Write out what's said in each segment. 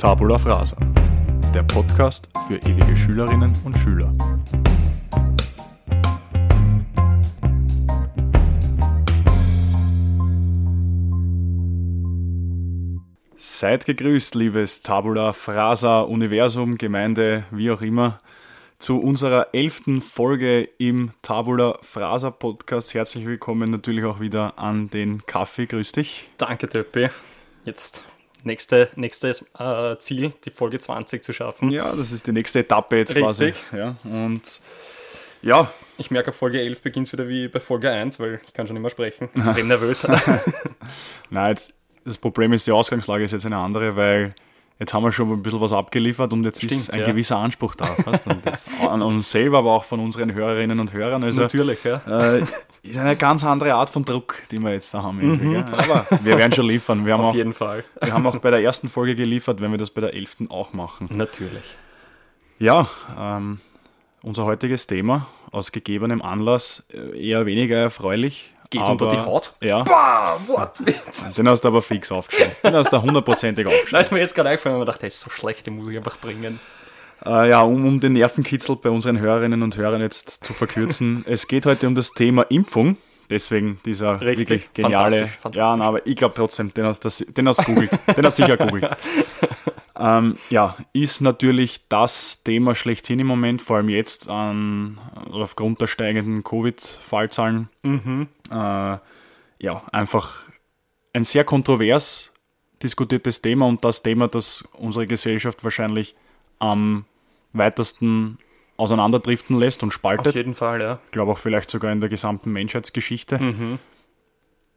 Tabula Frasa, der Podcast für ewige Schülerinnen und Schüler. Seid gegrüßt, liebes Tabula Frasa Universum, Gemeinde, wie auch immer, zu unserer elften Folge im Tabula Frasa Podcast. Herzlich willkommen natürlich auch wieder an den Kaffee. Grüß dich. Danke, Töppi. Jetzt nächste, nächstes äh, Ziel, die Folge 20 zu schaffen. Ja, das ist die nächste Etappe jetzt Richtig. quasi. Ja, und ja, Ich merke, ab Folge 11 beginnt es wieder wie bei Folge 1, weil ich kann schon immer sprechen. Extrem nervös. nein, jetzt, das Problem ist, die Ausgangslage ist jetzt eine andere, weil jetzt haben wir schon ein bisschen was abgeliefert und jetzt ist Stimmt, ein ja. gewisser Anspruch da. An uns selber, aber auch von unseren Hörerinnen und Hörern. Also, Natürlich, ja. äh, ist eine ganz andere Art von Druck, die wir jetzt da haben. Gell? Aber wir werden schon liefern. Wir haben, Mhm. Auf auch, jeden Fall. wir haben auch bei der ersten Folge geliefert, wenn wir das bei der elften auch machen. Natürlich. Ja, ähm, unser heutiges Thema aus gegebenem Anlass äh, eher weniger erfreulich. Geht aber, unter die Haut? Ja, Bah, Wortwitz. den hast du aber fix aufgeschrieben. Den hast du hundertprozentig Da aufgeschrieben. ist mir jetzt gerade eingefallen, weil ich dachte, das ist so schlecht, die muss ich einfach bringen. Äh, ja, um, um den Nervenkitzel bei unseren Hörerinnen und Hörern jetzt zu verkürzen. es geht heute um das Thema Impfung. Deswegen dieser Richtig. wirklich geniale. Fantastisch, fantastisch. Ja, na, aber ich glaube trotzdem, den hast du den hast du googelt. den hast du sicher googelt. Ähm, ja, ist natürlich das Thema schlechthin im Moment, vor allem jetzt an, aufgrund der steigenden Covid-Fallzahlen. Äh, ja, einfach ein sehr kontrovers diskutiertes Thema und das Thema, das unsere Gesellschaft wahrscheinlich am weitesten auseinanderdriften lässt und Auf spaltet. jeden Fall, ja. Ich glaube auch vielleicht sogar in der gesamten Menschheitsgeschichte.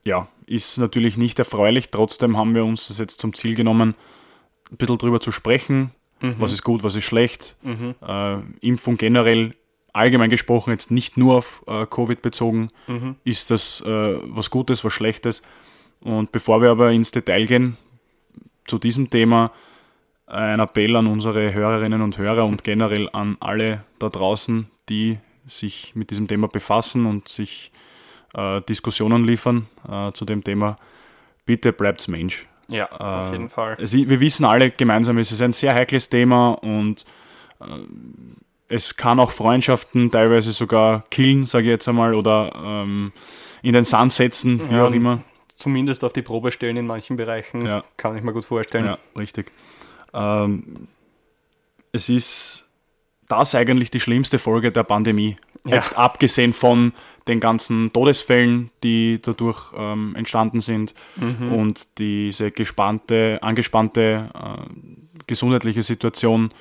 Ja, ist natürlich nicht erfreulich. Trotzdem haben wir uns das jetzt zum Ziel genommen, ein bisschen drüber zu sprechen. Was ist gut, was ist schlecht. Äh, Impfung generell, allgemein gesprochen, jetzt nicht nur auf äh, Covid bezogen, ist das äh, was Gutes, was Schlechtes. Und bevor wir aber ins Detail gehen zu diesem Thema, ein Appell an unsere Hörerinnen und Hörer und generell an alle da draußen, die sich mit diesem Thema befassen und sich äh, Diskussionen liefern äh, zu dem Thema. Bitte bleibt's Mensch. Ja, auf jeden Fall. Es, wir wissen alle gemeinsam, es ist ein sehr heikles Thema und äh, es kann auch Freundschaften teilweise sogar killen, sage ich jetzt einmal, oder ähm, in den Sand setzen, wie Ja, auch immer. Zumindest auf die Probe stellen in manchen Bereichen. Ja. Kann ich mir gut vorstellen. Ja, richtig. Ähm, es ist das eigentlich die schlimmste Folge der Pandemie. Ja. Jetzt abgesehen von den ganzen Todesfällen, die dadurch ähm, entstanden sind und diese gespannte, angespannte äh, gesundheitliche Situation,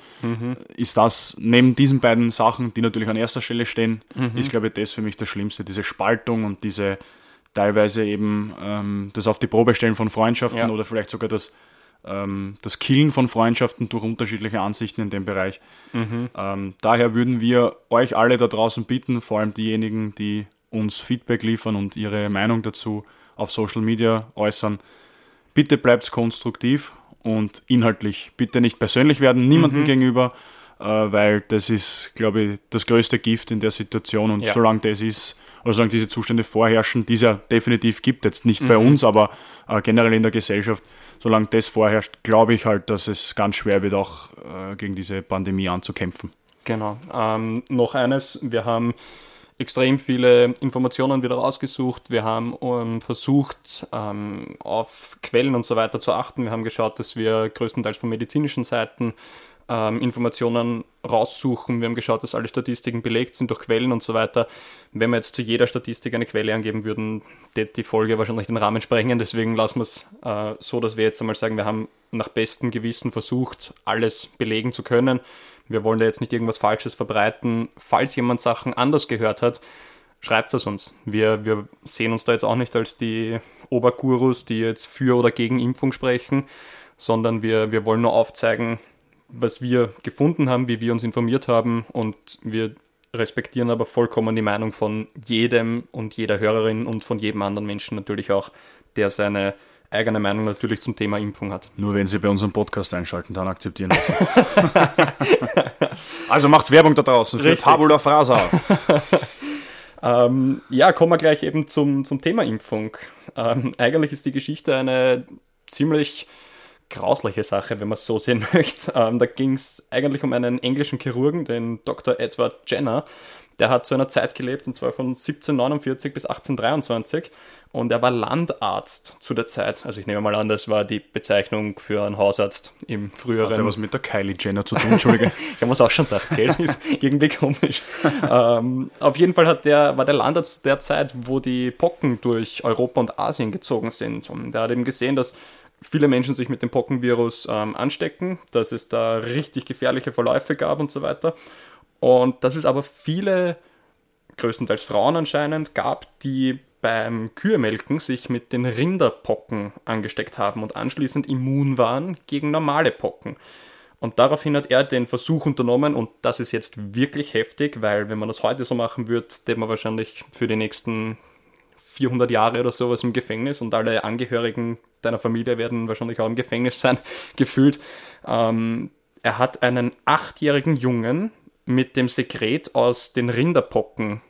ist das neben diesen beiden Sachen, die natürlich an erster Stelle stehen, ist, glaube ich, das für mich das Schlimmste. Diese Spaltung und diese teilweise eben ähm, das auf die Probe stellen von Freundschaften Ja. oder vielleicht sogar das, ähm, das Killen von Freundschaften durch unterschiedliche Ansichten in dem Bereich. Ähm, daher würden wir euch alle da draußen bitten, vor allem diejenigen, die uns Feedback liefern und ihre Meinung dazu auf Social Media äußern, bitte bleibt konstruktiv und inhaltlich. Bitte nicht persönlich werden, niemandem gegenüber, äh, weil das ist, glaube ich, das größte Gift in der Situation. Und Ja. solange das ist, oder solange diese Zustände vorherrschen, die es ja definitiv gibt, jetzt nicht bei uns, aber äh, generell in der Gesellschaft, solange das vorherrscht, glaube ich halt, dass es ganz schwer wird, auch äh, gegen diese Pandemie anzukämpfen. Genau. Ähm, noch eines, wir haben extrem viele Informationen wieder rausgesucht. Wir haben ähm, versucht, ähm, auf Quellen und so weiter zu achten. Wir haben geschaut, dass wir größtenteils von medizinischen Seiten ähm, Informationen raussuchen. Wir haben geschaut, dass alle Statistiken belegt sind durch Quellen und so weiter. Wenn wir jetzt zu jeder Statistik eine Quelle angeben würden, wird die Folge wahrscheinlich den Rahmen sprengen. Deswegen lassen wir es äh, so, dass wir jetzt einmal sagen, wir haben nach bestem Gewissen versucht, alles belegen zu können. Wir wollen da jetzt nicht irgendwas Falsches verbreiten. Falls jemand Sachen anders gehört hat, schreibt es uns. Wir, wir sehen uns da jetzt auch nicht als die Obergurus, die jetzt für oder gegen Impfung sprechen, sondern wir, wir wollen nur aufzeigen, was wir gefunden haben, wie wir uns informiert haben und wir respektieren aber vollkommen die Meinung von jedem und jeder Hörerin und von jedem anderen Menschen natürlich auch, der seine eigene Meinung natürlich zum Thema Impfung hat. Nur wenn Sie bei unserem Podcast einschalten, dann akzeptieren wir also macht's Werbung da draußen für Richtig. Tabula Frasa. Ähm, ja, kommen wir gleich eben zum, zum Thema Impfung. Ähm, eigentlich ist die Geschichte eine ziemlich grausliche Sache, wenn man es so sehen möchte. Ähm, da ging es eigentlich um einen englischen Chirurgen, den Dr. Edward Jenner. Der hat zu einer Zeit gelebt, und zwar von 1749 bis 1823. Und er war Landarzt zu der Zeit. Also ich nehme mal an, das war die Bezeichnung für einen Hausarzt im früheren. Hat er was mit der Kylie Jenner zu tun, Entschuldige. ich habe es auch schon gedacht, gell? Ist irgendwie komisch. ähm, auf jeden Fall hat der, war der Landarzt der Zeit, wo die Pocken durch Europa und Asien gezogen sind. Und er hat eben gesehen, dass viele Menschen sich mit dem Pockenvirus ähm, anstecken, dass es da richtig gefährliche Verläufe gab und so weiter. Und dass es aber viele, größtenteils Frauen anscheinend, gab, die beim Kühemelken sich mit den Rinderpocken angesteckt haben und anschließend immun waren gegen normale Pocken. Und daraufhin hat er den Versuch unternommen, und das ist jetzt wirklich heftig, weil wenn man das heute so machen würde, der man wahrscheinlich für die nächsten 400 Jahre oder sowas im Gefängnis und alle Angehörigen deiner Familie werden wahrscheinlich auch im Gefängnis sein, gefühlt. Ähm, er hat einen achtjährigen Jungen mit dem Sekret aus den Rinderpocken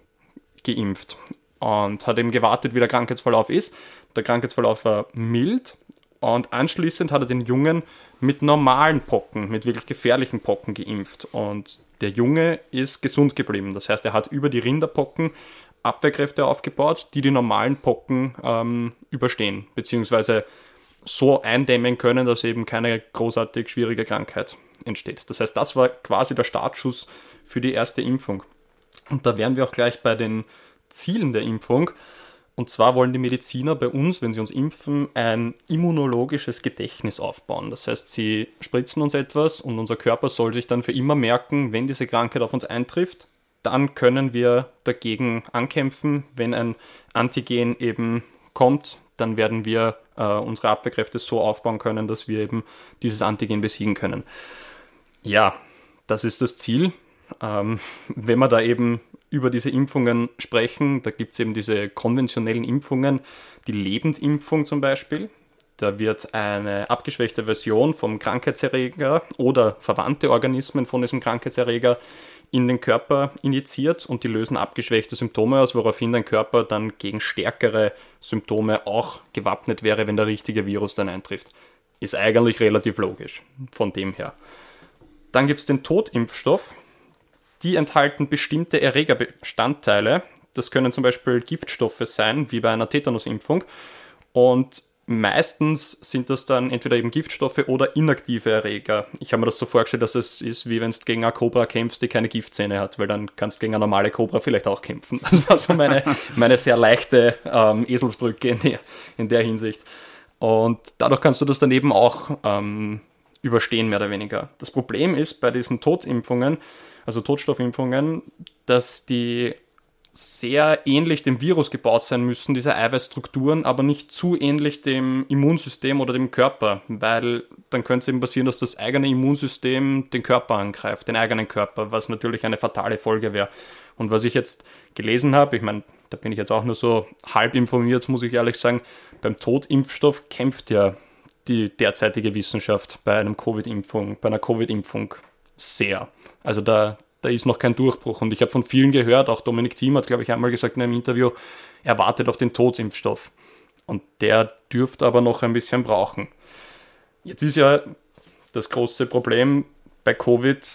geimpft und hat eben gewartet, wie der Krankheitsverlauf ist. Der Krankheitsverlauf war mild und anschließend hat er den Jungen mit normalen Pocken, mit wirklich gefährlichen Pocken geimpft und der Junge ist gesund geblieben. Das heißt, er hat über die Rinderpocken Abwehrkräfte aufgebaut, die die normalen Pocken ähm, überstehen, beziehungsweise so eindämmen können, dass eben keine großartig schwierige Krankheit entsteht. Das heißt, das war quasi der Startschuss für die erste Impfung. Und da wären wir auch gleich bei den Zielen der Impfung. Und zwar wollen die Mediziner bei uns, wenn sie uns impfen, ein immunologisches Gedächtnis aufbauen. Das heißt, sie spritzen uns etwas und unser Körper soll sich dann für immer merken, wenn diese Krankheit auf uns eintrifft, dann können wir dagegen ankämpfen. Wenn ein Antigen eben kommt, dann werden wir äh, unsere Abwehrkräfte so aufbauen können, dass wir eben dieses Antigen besiegen können. Ja, das ist das Ziel. Ähm, wenn wir da eben über diese Impfungen sprechen, da gibt es eben diese konventionellen Impfungen, die Lebendimpfung zum Beispiel. Da wird eine abgeschwächte Version vom Krankheitserreger oder verwandte Organismen von diesem Krankheitserreger in den Körper injiziert und die lösen abgeschwächte Symptome aus, woraufhin dein Körper dann gegen stärkere Symptome auch gewappnet wäre, wenn der richtige Virus dann eintrifft. Ist eigentlich relativ logisch von dem her. Dann gibt es den Totimpfstoff. Die enthalten bestimmte Erregerbestandteile. Das können zum Beispiel Giftstoffe sein, wie bei einer Tetanusimpfung. Und meistens sind das dann entweder eben Giftstoffe oder inaktive Erreger. Ich habe mir das so vorgestellt, dass es ist, wie wenn du gegen eine Cobra kämpfst, die keine Giftzähne hat, weil dann kannst du gegen eine normale Cobra vielleicht auch kämpfen. Das war so meine, meine sehr leichte ähm, Eselsbrücke in der, in der Hinsicht. Und dadurch kannst du das dann eben auch ähm, überstehen, mehr oder weniger. Das Problem ist bei diesen Totimpfungen, also Totstoffimpfungen, dass die sehr ähnlich dem Virus gebaut sein müssen, diese Eiweißstrukturen, aber nicht zu ähnlich dem Immunsystem oder dem Körper, weil dann könnte es eben passieren, dass das eigene Immunsystem den Körper angreift, den eigenen Körper, was natürlich eine fatale Folge wäre. Und was ich jetzt gelesen habe, ich meine, da bin ich jetzt auch nur so halb informiert, muss ich ehrlich sagen, beim Totimpfstoff kämpft ja die derzeitige Wissenschaft bei einem Covid-Impfung, bei einer Covid-Impfung sehr. Also da, da ist noch kein Durchbruch. Und ich habe von vielen gehört, auch Dominik Thiem hat, glaube ich, einmal gesagt in einem Interview, er wartet auf den Totimpfstoff. Und der dürfte aber noch ein bisschen brauchen. Jetzt ist ja das große Problem bei Covid,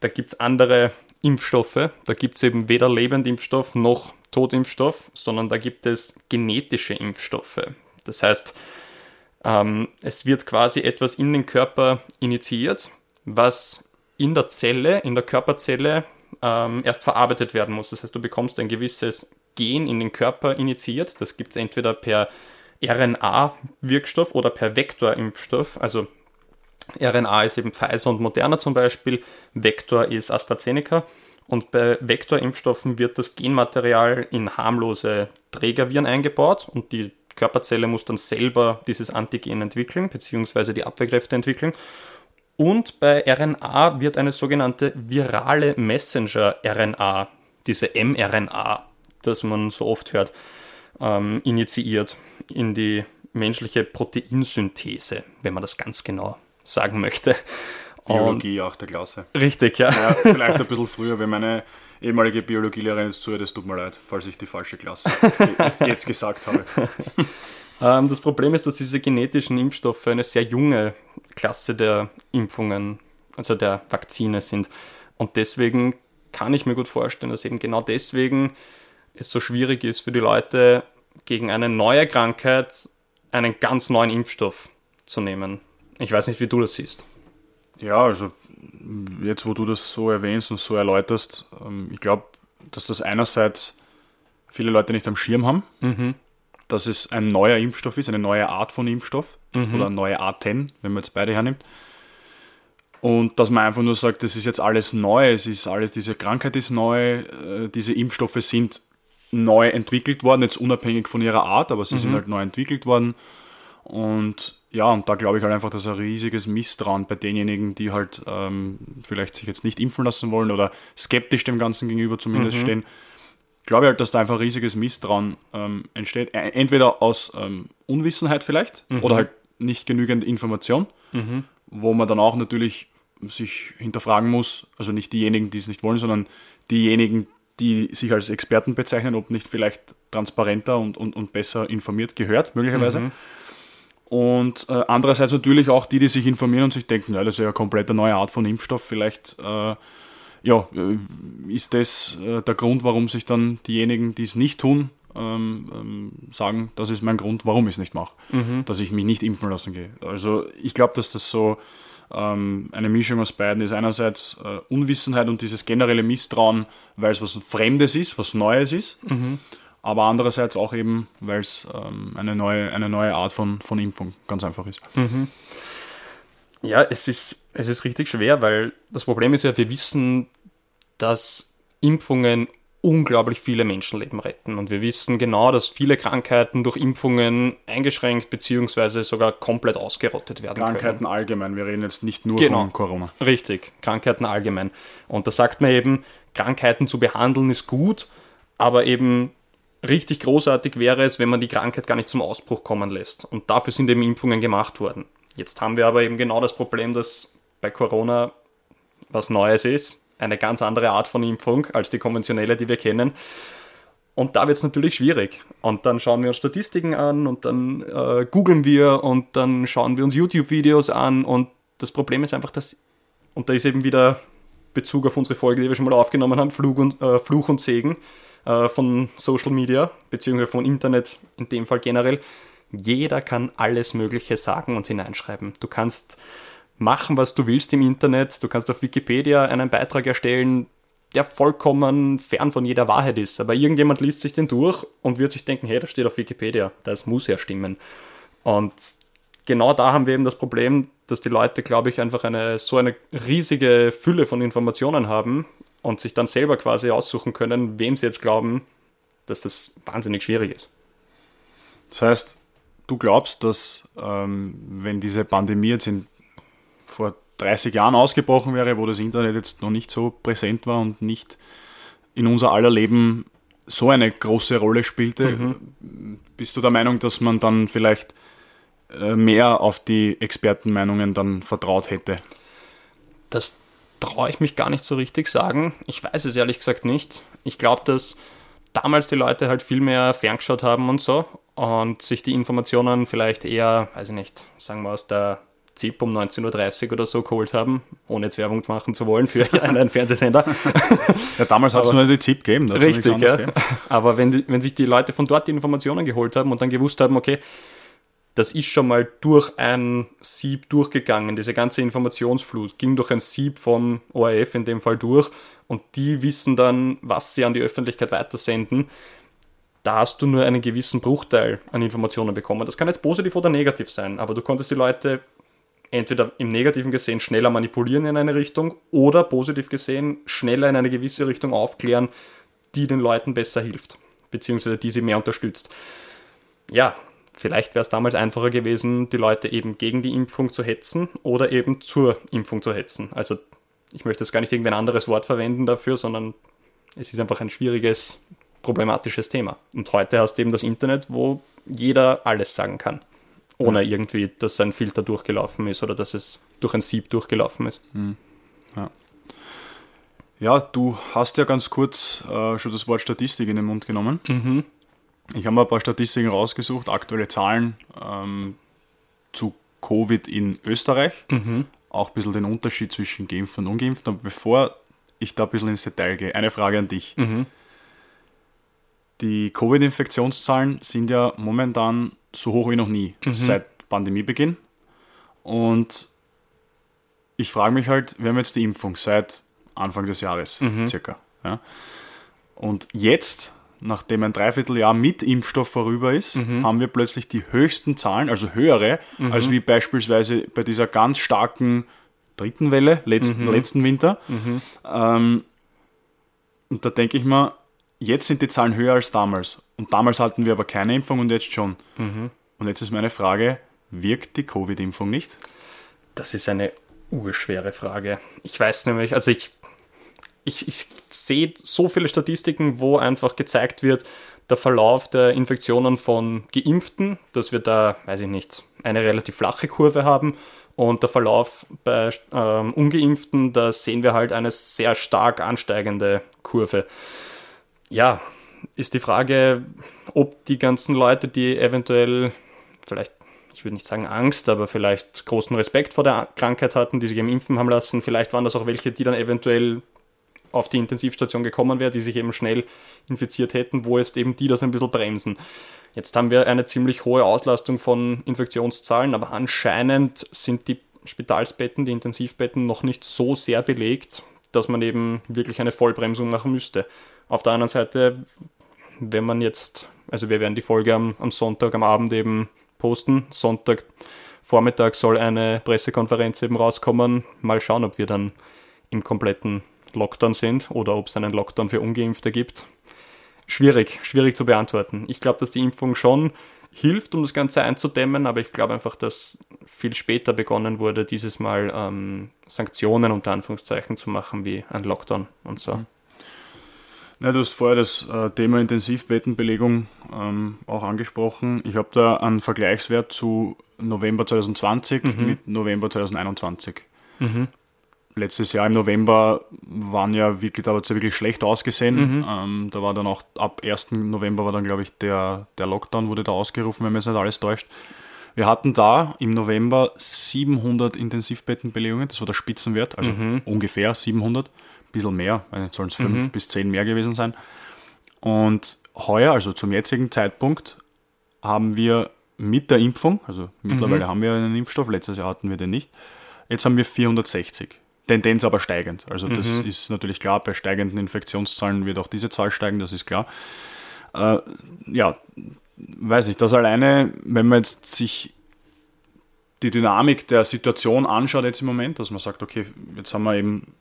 da gibt es andere Impfstoffe. Da gibt es eben weder Lebendimpfstoff noch Totimpfstoff, sondern da gibt es genetische Impfstoffe. Das heißt, ähm, es wird quasi etwas in den Körper initiiert, was in der Zelle, in der Körperzelle ähm, erst verarbeitet werden muss. Das heißt, du bekommst ein gewisses Gen in den Körper initiiert. Das gibt es entweder per RNA-Wirkstoff oder per Vektorimpfstoff. Also RNA ist eben Pfizer und Moderna zum Beispiel, Vektor ist AstraZeneca. Und bei Vektorimpfstoffen wird das Genmaterial in harmlose Trägerviren eingebaut und die Körperzelle muss dann selber dieses Antigen entwickeln, beziehungsweise die Abwehrkräfte entwickeln. Und bei RNA wird eine sogenannte virale Messenger-RNA, diese mRNA, das man so oft hört, ähm, initiiert in die menschliche Proteinsynthese, wenn man das ganz genau sagen möchte. Biologie auch der Klasse. Richtig, ja. ja. Vielleicht ein bisschen früher, wenn meine ehemalige Biologielehrerin jetzt zuhört, es tut mir leid, falls ich die falsche Klasse jetzt, jetzt gesagt habe. Ähm, das Problem ist, dass diese genetischen Impfstoffe eine sehr junge Klasse der Impfungen, also der Vakzine sind. Und deswegen kann ich mir gut vorstellen, dass eben genau deswegen es so schwierig ist für die Leute, gegen eine neue Krankheit einen ganz neuen Impfstoff zu nehmen. Ich weiß nicht, wie du das siehst. Ja, also jetzt, wo du das so erwähnst und so erläuterst, ähm, ich glaube, dass das einerseits viele Leute nicht am Schirm haben, mhm. Dass es ein neuer Impfstoff ist, eine neue Art von Impfstoff mhm. oder neue Arten, wenn man jetzt beide hernimmt. Und dass man einfach nur sagt, das ist jetzt alles neu, es ist alles, diese Krankheit ist neu, äh, diese Impfstoffe sind neu entwickelt worden, jetzt unabhängig von ihrer Art, aber sie mhm. sind halt neu entwickelt worden. Und ja, und da glaube ich halt einfach, dass ein riesiges Misstrauen bei denjenigen, die halt ähm, vielleicht sich jetzt nicht impfen lassen wollen oder skeptisch dem Ganzen gegenüber zumindest mhm. stehen, glaube ich halt, dass da einfach ein riesiges Misstrauen ähm, entsteht. E, entweder aus ähm, Unwissenheit vielleicht mhm. oder halt nicht genügend Information, mhm. wo man dann auch natürlich sich hinterfragen muss, also nicht diejenigen, die es nicht wollen, sondern diejenigen, die sich als Experten bezeichnen, ob nicht vielleicht transparenter und, und, und besser informiert gehört, möglicherweise. Mhm. Und äh, andererseits natürlich auch die, die sich informieren und sich denken, ja, das ist ja eine komplett neue Art von Impfstoff. Vielleicht äh, ja, äh, ist das äh, der Grund, warum sich dann diejenigen, die es nicht tun, ähm, ähm, sagen, das ist mein Grund, warum ich es nicht mache, mhm. dass ich mich nicht impfen lassen gehe. Also ich glaube, dass das so ähm, eine Mischung aus beiden ist. Einerseits äh, Unwissenheit und dieses generelle Misstrauen, weil es was Fremdes ist, was Neues ist. Mhm. Aber andererseits auch eben, weil es ähm, eine, neue, eine neue Art von, von Impfung ganz einfach ist. Mhm. Ja, es ist, es ist richtig schwer, weil das Problem ist ja, wir wissen, dass Impfungen unglaublich viele Menschenleben retten. Und wir wissen genau, dass viele Krankheiten durch Impfungen eingeschränkt bzw. sogar komplett ausgerottet werden Krankheiten können. allgemein, wir reden jetzt nicht nur genau. von Corona. Richtig, Krankheiten allgemein. Und da sagt man eben, Krankheiten zu behandeln ist gut, aber eben richtig großartig wäre es, wenn man die Krankheit gar nicht zum Ausbruch kommen lässt. Und dafür sind eben Impfungen gemacht worden. Jetzt haben wir aber eben genau das Problem, dass bei Corona was Neues ist eine ganz andere Art von Impfung als die konventionelle, die wir kennen. Und da wird es natürlich schwierig. Und dann schauen wir uns Statistiken an und dann äh, googeln wir und dann schauen wir uns YouTube-Videos an. Und das Problem ist einfach, dass, und da ist eben wieder Bezug auf unsere Folge, die wir schon mal aufgenommen haben, Flug und, äh, Fluch und Segen äh, von Social Media, beziehungsweise von Internet in dem Fall generell. Jeder kann alles Mögliche sagen und hineinschreiben. Du kannst machen, was du willst im Internet. Du kannst auf Wikipedia einen Beitrag erstellen, der vollkommen fern von jeder Wahrheit ist. Aber irgendjemand liest sich den durch und wird sich denken, hey, das steht auf Wikipedia, das muss ja stimmen. Und genau da haben wir eben das Problem, dass die Leute, glaube ich, einfach eine so eine riesige Fülle von Informationen haben und sich dann selber quasi aussuchen können, wem sie jetzt glauben, dass das wahnsinnig schwierig ist. Das heißt, du glaubst, dass ähm, wenn diese Pandemie jetzt in vor 30 Jahren ausgebrochen wäre, wo das Internet jetzt noch nicht so präsent war und nicht in unser aller Leben so eine große Rolle spielte, mhm. bist du der Meinung, dass man dann vielleicht äh, mehr auf die Expertenmeinungen dann vertraut hätte? Das traue ich mich gar nicht so richtig sagen. Ich weiß es ehrlich gesagt nicht. Ich glaube, dass damals die Leute halt viel mehr ferngeschaut haben und so und sich die Informationen vielleicht eher, weiß ich nicht, sagen wir aus der ZIP um 19.30 Uhr oder so geholt haben, ohne jetzt Werbung machen zu wollen für einen Fernsehsender. ja, damals hat es nur die ZIP gegeben. Richtig, ja. Aber wenn, die, wenn sich die Leute von dort die Informationen geholt haben und dann gewusst haben, okay, das ist schon mal durch ein Sieb durchgegangen. Diese ganze Informationsflut ging durch ein Sieb vom ORF in dem Fall durch und die wissen dann, was sie an die Öffentlichkeit weitersenden. Da hast du nur einen gewissen Bruchteil an Informationen bekommen. Das kann jetzt positiv oder negativ sein, aber du konntest die Leute entweder im Negativen gesehen schneller manipulieren in eine Richtung oder positiv gesehen schneller in eine gewisse Richtung aufklären, die den Leuten besser hilft, beziehungsweise die sie mehr unterstützt. Ja, vielleicht wäre es damals einfacher gewesen, die Leute eben gegen die Impfung zu hetzen oder eben zur Impfung zu hetzen. Also ich möchte jetzt gar nicht irgendein anderes Wort verwenden dafür, sondern es ist einfach ein schwieriges, problematisches Thema. Und heute hast du eben das Internet, wo jeder alles sagen kann ohne irgendwie, dass ein Filter durchgelaufen ist oder dass es durch ein Sieb durchgelaufen ist. Hm. Ja. ja, du hast ja ganz kurz äh, schon das Wort Statistik in den Mund genommen. Mhm. Ich habe mal ein paar Statistiken rausgesucht, aktuelle Zahlen ähm, zu Covid in Österreich. Auch ein bisschen den Unterschied zwischen Geimpften und Ungeimpften. Aber bevor ich da ein bisschen ins Detail gehe, eine Frage an dich. Die Covid-Infektionszahlen sind ja momentan so hoch wie noch nie seit Pandemiebeginn. Und ich frage mich halt, wir haben jetzt die Impfung seit Anfang des Jahres circa. Ja. Und jetzt, nachdem ein Dreivierteljahr mit Impfstoff vorüber ist, haben wir plötzlich die höchsten Zahlen, also höhere, als wie beispielsweise bei dieser ganz starken dritten Welle, letzten, letzten Winter. Ähm, und da denke ich mal, jetzt sind die Zahlen höher als damals. Und damals hatten wir aber keine Impfung und jetzt schon. Und jetzt ist meine Frage, wirkt die Covid-Impfung nicht? Das ist eine urschwere Frage. Ich weiß nämlich, also ich, ich, ich sehe so viele Statistiken, wo einfach gezeigt wird, der Verlauf der Infektionen von Geimpften, dass wir da, weiß ich nicht, eine relativ flache Kurve haben. Und der Verlauf bei ähm, Ungeimpften, da sehen wir halt eine sehr stark ansteigende Kurve. Ja, ist die Frage, ob die ganzen Leute, die eventuell vielleicht ich würde nicht sagen Angst, aber vielleicht großen Respekt vor der Krankheit hatten, die sich eben impfen haben lassen. Vielleicht waren das auch welche, die dann eventuell auf die Intensivstation gekommen wären, die sich eben schnell infiziert hätten, wo jetzt eben die das ein bisschen bremsen. Jetzt haben wir eine ziemlich hohe Auslastung von Infektionszahlen, aber anscheinend sind die Spitalsbetten, die Intensivbetten noch nicht so sehr belegt, dass man eben wirklich eine Vollbremsung machen müsste. Auf der anderen Seite, wenn man jetzt, also wir werden die Folge am, am Sonntag, am Abend eben posten. Sonntag Vormittag soll eine Pressekonferenz eben rauskommen. Mal schauen, ob wir dann im kompletten Lockdown sind oder ob es einen Lockdown für Ungeimpfte gibt. Schwierig, schwierig zu beantworten. Ich glaube, dass die Impfung schon hilft, um das Ganze einzudämmen, aber ich glaube einfach, dass viel später begonnen wurde, dieses Mal ähm, Sanktionen unter Anführungszeichen zu machen, wie ein Lockdown und so. Ja, du hast vorher das äh, Thema Intensivbettenbelegung ähm, auch angesprochen. Ich habe da einen Vergleichswert zu November 2020 mit November 2021. Letztes Jahr im November waren ja wirklich, da hat es ja wirklich schlecht ausgesehen. Ähm, da war dann auch ab 1. November war dann, glaube ich, der, der Lockdown wurde da ausgerufen, wenn mir jetzt nicht alles täuscht. Wir hatten da im November 700 Intensivbettenbelegungen, das war der Spitzenwert, also ungefähr 700, ein bisschen mehr, sollen es fünf bis zehn mehr gewesen sein. Und heuer, also zum jetzigen Zeitpunkt, haben wir mit der Impfung, also mittlerweile haben wir einen Impfstoff, letztes Jahr hatten wir den nicht, jetzt haben wir 460. Tendenz aber steigend. Also das ist natürlich klar, bei steigenden Infektionszahlen wird auch diese Zahl steigen, das ist klar. Äh, ja, weiß nicht, das alleine, wenn man jetzt sich die Dynamik der Situation anschaut jetzt im Moment, dass man sagt, okay, jetzt haben wir eben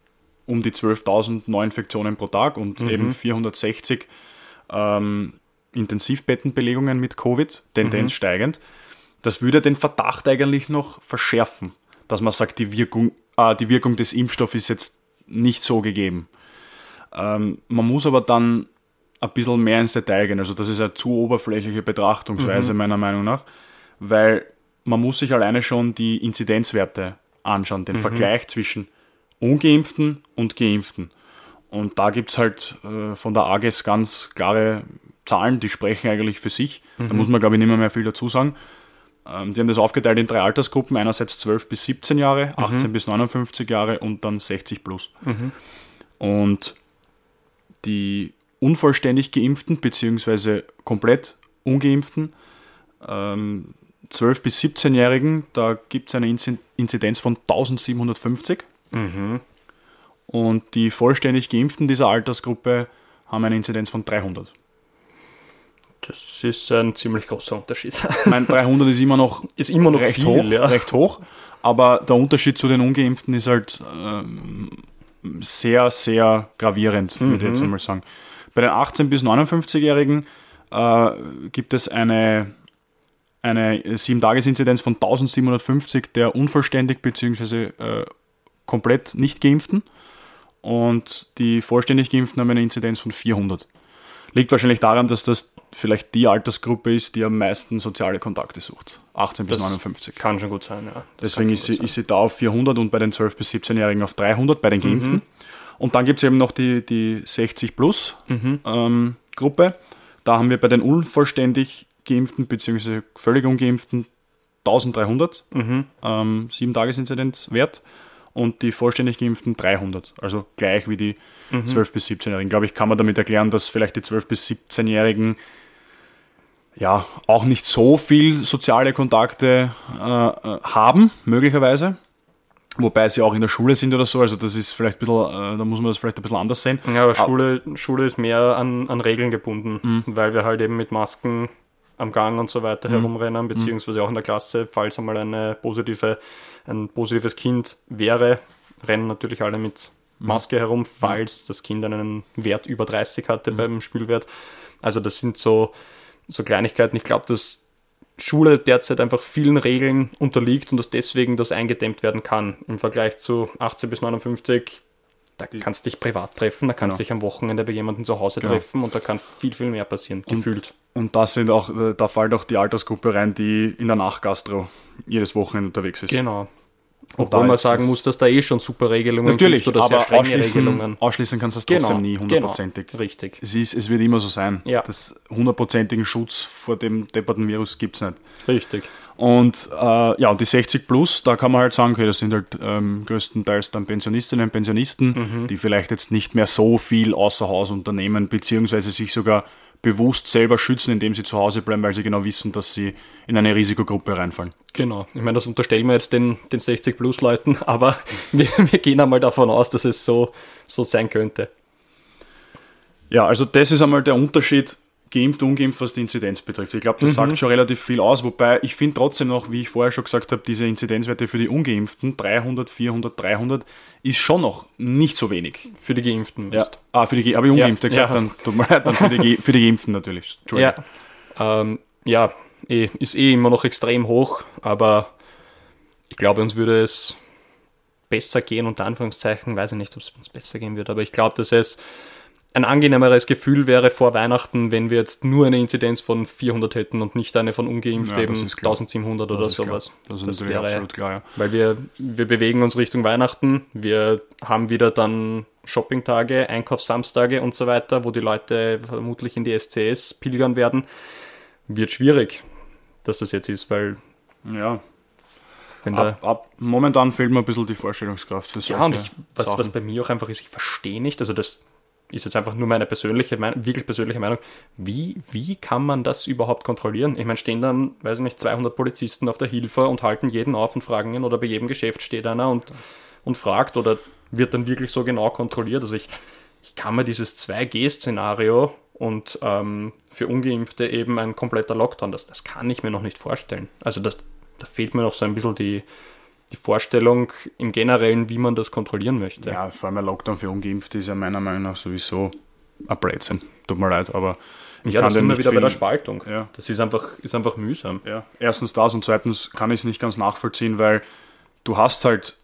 um die 12.000 Neuinfektionen pro Tag und eben 460 ähm, Intensivbettenbelegungen mit Covid, Tendenz steigend. Das würde den Verdacht eigentlich noch verschärfen, dass man sagt, die Wirkung, äh, die Wirkung des Impfstoffs ist jetzt nicht so gegeben. Ähm, man muss aber dann ein bisschen mehr ins Detail gehen. Also das ist eine zu oberflächliche Betrachtungsweise meiner Meinung nach, weil man muss sich alleine schon die Inzidenzwerte anschauen, den Vergleich zwischen Ungeimpften und Geimpften. Und da gibt es halt äh, von der AGES ganz klare Zahlen, die sprechen eigentlich für sich. Da muss man, glaube ich, nicht mehr, mehr viel dazu sagen. Ähm, die haben das aufgeteilt in drei Altersgruppen, einerseits 12 bis 17 Jahre, 18 bis 59 Jahre und dann 60 plus. Und die unvollständig geimpften bzw. komplett ungeimpften ähm, 12 bis 17-Jährigen, da gibt es eine Inzi- Inzidenz von 1750. Und die vollständig geimpften dieser Altersgruppe haben eine Inzidenz von 300. Das ist ein ziemlich großer Unterschied. Ich meine, 300 ist immer noch, Ist immer noch recht, viel, hoch, ja. recht hoch, aber der Unterschied zu den Ungeimpften ist halt ähm, sehr, sehr gravierend, würde ich jetzt einmal sagen. Bei den 18- bis 59-Jährigen äh, gibt es eine, eine 7-Tages-Inzidenz von 1750 der unvollständig bzw. Äh, komplett nicht geimpften und die vollständig geimpften haben eine Inzidenz von 400. Liegt wahrscheinlich daran, dass das vielleicht die Altersgruppe ist, die am meisten soziale Kontakte sucht. 18 bis Das 59. Kann schon gut sein, ja. Das Deswegen ist sie, gut ist sie da auf 400 und bei den 12- bis 17-Jährigen auf 300 bei den Geimpften. Und dann gibt es eben noch die, die 60-Plus-Gruppe. da haben wir bei den unvollständig Geimpften bzw. völlig Ungeimpften 1300 ähm, 7-Tages-Inzidenzwert und die vollständig Geimpften 300. Also gleich wie die 12- bis 17-Jährigen. Glaube ich, kann man damit erklären, dass vielleicht die 12- bis 17-Jährigen ja auch nicht so viel soziale Kontakte äh, äh, haben, möglicherweise. Wobei sie auch in der Schule sind oder so, also das ist vielleicht ein bisschen, äh, da muss man das vielleicht ein bisschen anders sehen. Ja, aber Schule, Schule ist mehr an, an Regeln gebunden, Mhm. weil wir halt eben mit Masken am Gang und so weiter Mhm. herumrennen, beziehungsweise auch in der Klasse, falls einmal eine positive, ein positives Kind wäre, rennen natürlich alle mit Mhm. Maske herum, falls das Kind einen Wert über 30 hatte Mhm. beim Spülwert. Also das sind so, so Kleinigkeiten. Ich glaube, dass Schule derzeit einfach vielen Regeln unterliegt und dass deswegen das eingedämmt werden kann. Im Vergleich zu 18 bis 59, da kannst du dich privat treffen, da kannst du dich am Wochenende bei jemandem zu Hause Genau. treffen und da kann viel, viel mehr passieren, gefühlt. Und das sind auch, äh, da fällt auch die Altersgruppe rein, die in der Nachtgastro jedes Wochenende unterwegs ist. Genau. Obwohl man sagen muss, dass da eh schon super Regelungen Natürlich, gibt oder sehr aber strenge ausschließen, Regelungen. ausschließen kannst du das trotzdem nie hundertprozentig. Genau, richtig. Es, ist, es wird immer so sein. Ja. Das hundertprozentigen Schutz vor dem depperten Virus gibt es nicht. Richtig. Und äh, ja, und die 60 plus, da kann man halt sagen, okay, das sind halt ähm, größtenteils dann Pensionistinnen und Pensionisten, Mhm. die vielleicht jetzt nicht mehr so viel außer Haus unternehmen, beziehungsweise sich sogar bewusst selber schützen, indem sie zu Hause bleiben, weil sie genau wissen, dass sie in eine Risikogruppe reinfallen. Genau. Ich meine, das unterstellen wir jetzt den, den 60-Plus-Leuten, aber wir, wir gehen einmal davon aus, dass es so, so sein könnte. Ja, also das ist einmal der Unterschied geimpft, ungeimpft, was die Inzidenz betrifft. Ich glaube, das sagt schon relativ viel aus, wobei ich finde trotzdem noch, wie ich vorher schon gesagt habe, diese Inzidenzwerte für die Ungeimpften, 300, 400, 300, ist schon noch nicht so wenig. Für die Geimpften. Ja. Ah, für die, habe ich Ungeimpfte Ja, gesagt, ja, dann tut mir leid, dann für die, für die Geimpften natürlich. Entschuldigung. Ja, ähm, ja eh, ist eh immer noch extrem hoch, aber ich glaube, uns würde es besser gehen, unter Anführungszeichen, weiß ich nicht, ob es uns besser gehen wird, aber ich glaube, dass es ein angenehmeres Gefühl wäre vor Weihnachten, wenn wir jetzt nur eine Inzidenz von 400 hätten und nicht eine von ungeimpft Ja, eben das ist klar. 1700 oder Das klar. sowas. Das ist natürlich absolut klar, ja. Weil wir, wir bewegen uns Richtung Weihnachten, wir haben wieder dann Shoppingtage, Einkaufssamstage und so weiter, wo die Leute vermutlich in die SCS pilgern werden. Wird schwierig, dass das jetzt ist, weil Ja, ab, ab, momentan fehlt mir ein bisschen die Vorstellungskraft für Ja, und solche ich, was, was bei mir auch einfach ist, ich verstehe nicht, also das ist jetzt einfach nur meine persönliche Meinung, wirklich persönliche Meinung, wie, wie kann man das überhaupt kontrollieren? Ich meine, stehen dann, weiß ich nicht, 200 Polizisten auf der Hilfe und halten jeden auf und fragen ihn, oder bei jedem Geschäft steht einer und, und fragt, oder wird dann wirklich so genau kontrolliert? Also ich, ich kann mir dieses 2G-Szenario und ähm, für Ungeimpfte eben ein kompletter Lockdown, das, das kann ich mir noch nicht vorstellen. Also das, da fehlt mir noch so ein bisschen die, die Vorstellung im Generellen, wie man das kontrollieren möchte. Ja, vor allem ein Lockdown für Ungeimpfte ist ja meiner Meinung nach sowieso ein Blödsinn. Tut mir leid, aber ich Ja, kann das sind wir wieder bei der Spaltung. Ja. Das ist einfach, ist einfach mühsam. Ja, erstens das und zweitens kann ich es nicht ganz nachvollziehen, weil du hast halt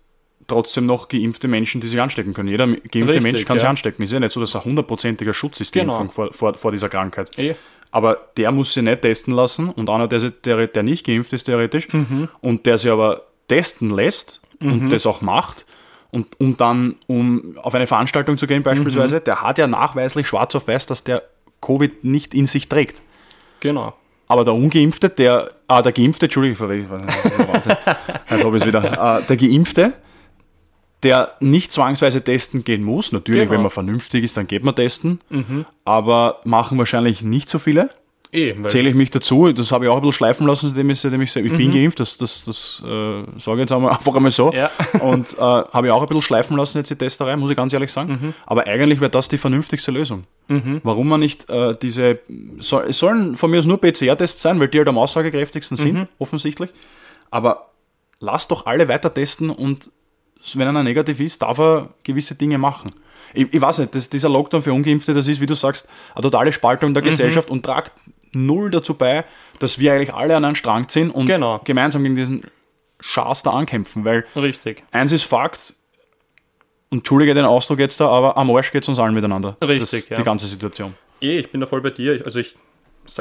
trotzdem noch geimpfte Menschen, die sich anstecken können. Jeder geimpfte Richtig, Mensch kann sich ja. anstecken. Ist ja nicht so, dass ein hundertprozentiger Schutz ist, die Genau. Impfung vor, vor, vor dieser Krankheit. Eh. Aber der muss sich nicht testen lassen und einer, der, sich- der, der nicht geimpft ist, theoretisch, Mhm. und der sich aber testen lässt und das auch macht und, und dann, um auf eine Veranstaltung zu gehen beispielsweise, Mhm. der hat ja nachweislich schwarz auf weiß, dass der Covid nicht in sich trägt. Genau. Aber der Ungeimpfte, der, ah, der Geimpfte, Entschuldigung, ich Wahnsinn. Habe ich es wieder. Äh, der Geimpfte, der nicht zwangsweise testen gehen muss. Natürlich, Genau. Mhm. wenn man vernünftig ist, dann geht man testen. Aber machen wahrscheinlich nicht so viele. Eh, Zähle ich mich dazu. Das habe ich auch ein bisschen schleifen lassen, seitdem ich, seitdem ich, ich bin Mhm. geimpft. Das, das, das äh, sage ich jetzt einmal, einfach einmal so. Ja. Und äh, habe ich auch ein bisschen schleifen lassen jetzt die Testerei, muss ich ganz ehrlich sagen. Mhm. Aber eigentlich wäre das die vernünftigste Lösung. Warum man nicht äh, diese, soll, es sollen von mir aus nur PCR-Tests sein, weil die halt am aussagekräftigsten sind, Mhm. offensichtlich. Aber lasst doch alle weiter testen und wenn einer negativ ist, darf er gewisse Dinge machen. Ich, ich weiß nicht, das, dieser Lockdown für Ungeimpfte, das ist, wie du sagst, eine totale Spaltung Mhm. der Gesellschaft und tragt null dazu bei, dass wir eigentlich alle an einem Strang ziehen und Genau. gemeinsam gegen diesen Schaß da ankämpfen. Weil richtig. eins ist Fakt, und entschuldige den Ausdruck jetzt da, aber am Arsch geht es uns allen miteinander. Richtig, ja. Die ganze Situation. Eh, ich bin da voll bei dir. Also ich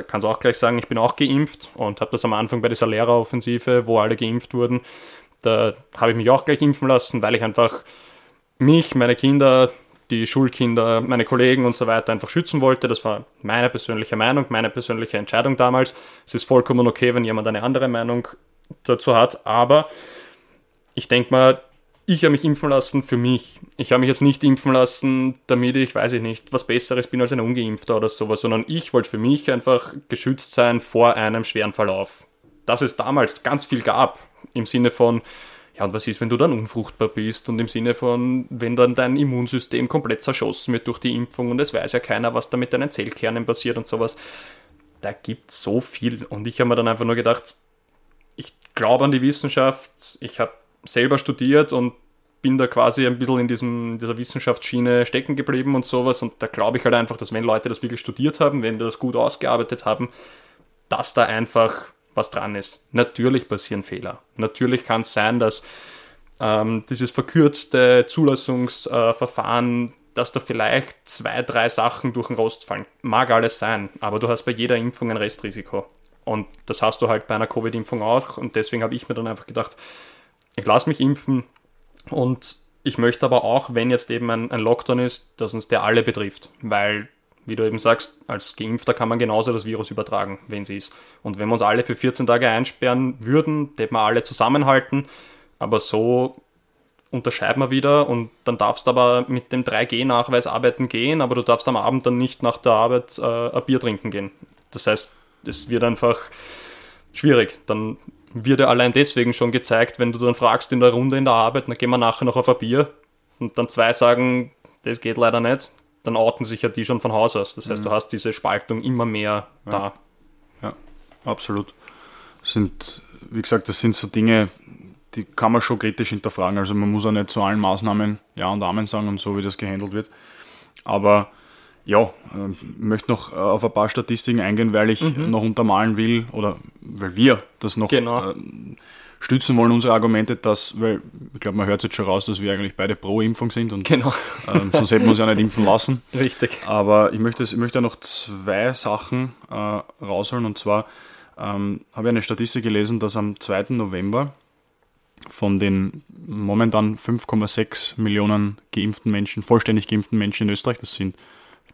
kann es auch gleich sagen, ich bin auch geimpft und habe das am Anfang bei dieser Lehreroffensive, wo alle geimpft wurden, da habe ich mich auch gleich impfen lassen, weil ich einfach mich, meine Kinder, die Schulkinder, meine Kollegen und so weiter einfach schützen wollte. Das war meine persönliche Meinung, meine persönliche Entscheidung damals. Es ist vollkommen okay, wenn jemand eine andere Meinung dazu hat. Aber ich denke mal, ich habe mich impfen lassen für mich. Ich habe mich jetzt nicht impfen lassen, damit ich, weiß ich nicht, was Besseres bin als ein Ungeimpfter oder sowas, sondern ich wollte für mich einfach geschützt sein vor einem schweren Verlauf. Dass es damals ganz viel gab, im Sinne von, ja, und was ist, wenn du dann unfruchtbar bist? Und im Sinne von, wenn dann dein Immunsystem komplett zerschossen wird durch die Impfung und es weiß ja keiner, was da mit deinen Zellkernen passiert und sowas. Da gibt es so viel. Und ich habe mir dann einfach nur gedacht, ich glaube an die Wissenschaft, ich habe selber studiert und bin da quasi ein bisschen in diesem, dieser Wissenschaftsschiene stecken geblieben und sowas. Und da glaube ich halt einfach, dass wenn Leute das wirklich studiert haben, wenn die das gut ausgearbeitet haben, dass da einfach was dran ist. Natürlich passieren Fehler. Natürlich kann es sein, dass ähm, dieses verkürzte Zulassungsverfahren, äh, dass da vielleicht zwei, drei Sachen durch den Rost fallen. Mag alles sein, aber du hast bei jeder Impfung ein Restrisiko. Und das hast du halt bei einer Covid-Impfung auch. Und deswegen habe ich mir dann einfach gedacht, ich lasse mich impfen und ich möchte aber auch, wenn jetzt eben ein, ein Lockdown ist, dass uns der alle betrifft. Weil wie du eben sagst, als Geimpfter kann man genauso das Virus übertragen, wenn sie ist. Und wenn wir uns alle für 14 Tage einsperren würden, hätten wir alle zusammenhalten. Aber so unterscheiden wir wieder und dann darfst du aber mit dem 3G-Nachweis arbeiten gehen, aber du darfst am Abend dann nicht nach der Arbeit äh, ein Bier trinken gehen. Das heißt, es wird einfach schwierig. Dann wird ja allein deswegen schon gezeigt, wenn du dann fragst in der Runde in der Arbeit, dann gehen wir nachher noch auf ein Bier und dann zwei sagen, das geht leider nicht, dann outen sich ja die schon von Haus aus. Das heißt, mhm. du hast diese Spaltung immer mehr ja. da. Ja, absolut. Sind, wie gesagt, das sind so Dinge, die kann man schon kritisch hinterfragen. Also man muss auch nicht zu allen Maßnahmen Ja und Amen sagen und so, wie das gehandelt wird. Aber ja, ich äh, möchte noch äh, auf ein paar Statistiken eingehen, weil ich mhm. noch untermalen will oder weil wir das noch genau. äh, stützen wollen unsere Argumente, dass, weil ich glaube, man hört jetzt schon raus, dass wir eigentlich beide pro Impfung sind und genau. ähm, sonst hätten wir uns ja nicht impfen lassen. Richtig. Aber ich möchte, ich möchte noch zwei Sachen äh, rausholen und zwar ähm, habe ich eine Statistik gelesen, dass am 2. November von den momentan 5,6 Millionen geimpften Menschen, vollständig geimpften Menschen in Österreich, das sind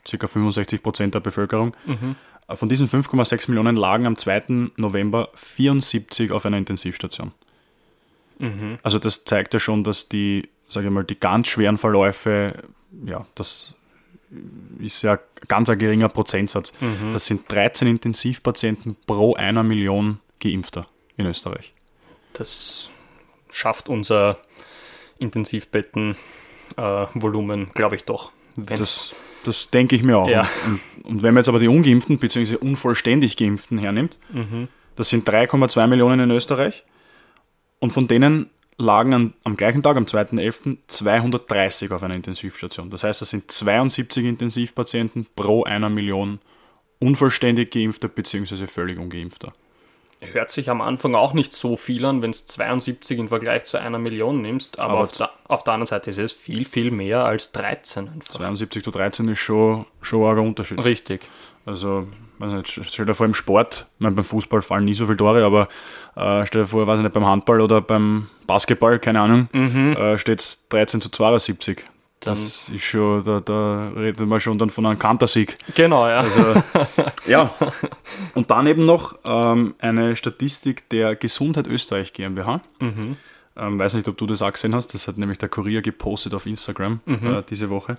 ca. 65 Prozent der Bevölkerung, mhm. Von diesen 5,6 Millionen lagen am 2. November 74 auf einer Intensivstation. Mhm. Also das zeigt ja schon, dass die, sage ich mal, die ganz schweren Verläufe, ja, das ist ja ganz ein geringer Prozentsatz. Mhm. Das sind 13 Intensivpatienten pro einer Million Geimpfter in Österreich. Das schafft unser Intensivbettenvolumen, äh, glaube ich doch. Das das denke ich mir auch. Ja. Und, und, wenn man jetzt aber die Ungeimpften bzw. unvollständig Geimpften hernimmt, mhm. das sind 3,2 Millionen in Österreich. Und von denen lagen an, am gleichen Tag, am 2.11., 230 auf einer Intensivstation. Das heißt, das sind 72 Intensivpatienten pro einer Million unvollständig Geimpfter bzw. völlig Ungeimpfter. Hört sich am Anfang auch nicht so viel an, wenn es 72 im Vergleich zu einer Million nimmst, aber, aber auf, der, auf, der, anderen Seite ist es viel, viel mehr als 13 einfach. 72 zu 13 ist schon, schon ein Unterschied. Richtig. Also, nicht, stell dir vor im Sport, ich meine, beim Fußball fallen nie so viele Tore, aber äh, stell dir vor, weiß nicht, beim Handball oder beim Basketball, keine Ahnung, mhm. äh, steht es 13 zu 72 das ist schon, da, da redet man schon dann von einem Kantersieg. Genau, ja. Also, ja. Und dann eben noch ähm, eine Statistik der Gesundheit Österreich GmbH. Mhm. Ähm, weiß nicht, ob du das auch gesehen hast. Das hat nämlich der Kurier gepostet auf Instagram mhm. äh, diese Woche.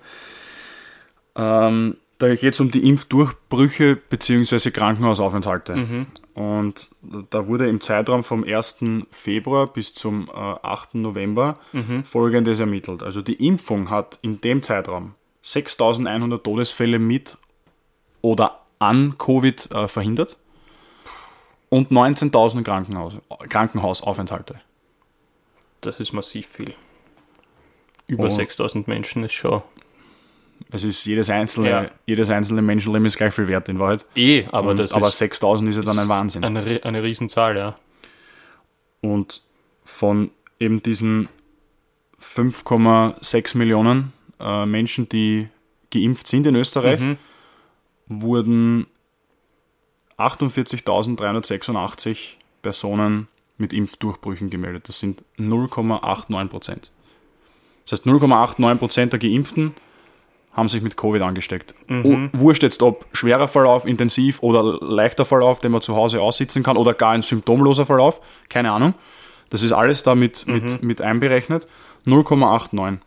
Ähm, da geht es um die Impfdurchbrüche bzw. Krankenhausaufenthalte. Mhm. Und da wurde im Zeitraum vom 1. Februar bis zum äh, 8. November mhm. Folgendes ermittelt. Also die Impfung hat in dem Zeitraum 6100 Todesfälle mit oder an Covid äh, verhindert und 19.000 Krankenhaus, Krankenhausaufenthalte. Das ist massiv viel. Über 6000 Menschen ist schon es ist jedes einzelne, ja. jedes einzelne Menschenleben ist gleich viel wert in Wahrheit. Eh, aber Und, das aber 6000 ist ja dann ein Wahnsinn. Eine, eine Riesenzahl, ja. Und von eben diesen 5,6 Millionen äh, Menschen, die geimpft sind in Österreich, mhm. wurden 48.386 Personen mit Impfdurchbrüchen gemeldet. Das sind 0,89 Prozent. Das heißt, 0,89 Prozent der Geimpften haben sich mit Covid angesteckt. Mhm. Wurscht jetzt, ob schwerer Verlauf, intensiv oder leichter Verlauf, den man zu Hause aussitzen kann oder gar ein symptomloser Verlauf, keine Ahnung. Das ist alles da mit, mhm. mit, mit einberechnet. 0,89.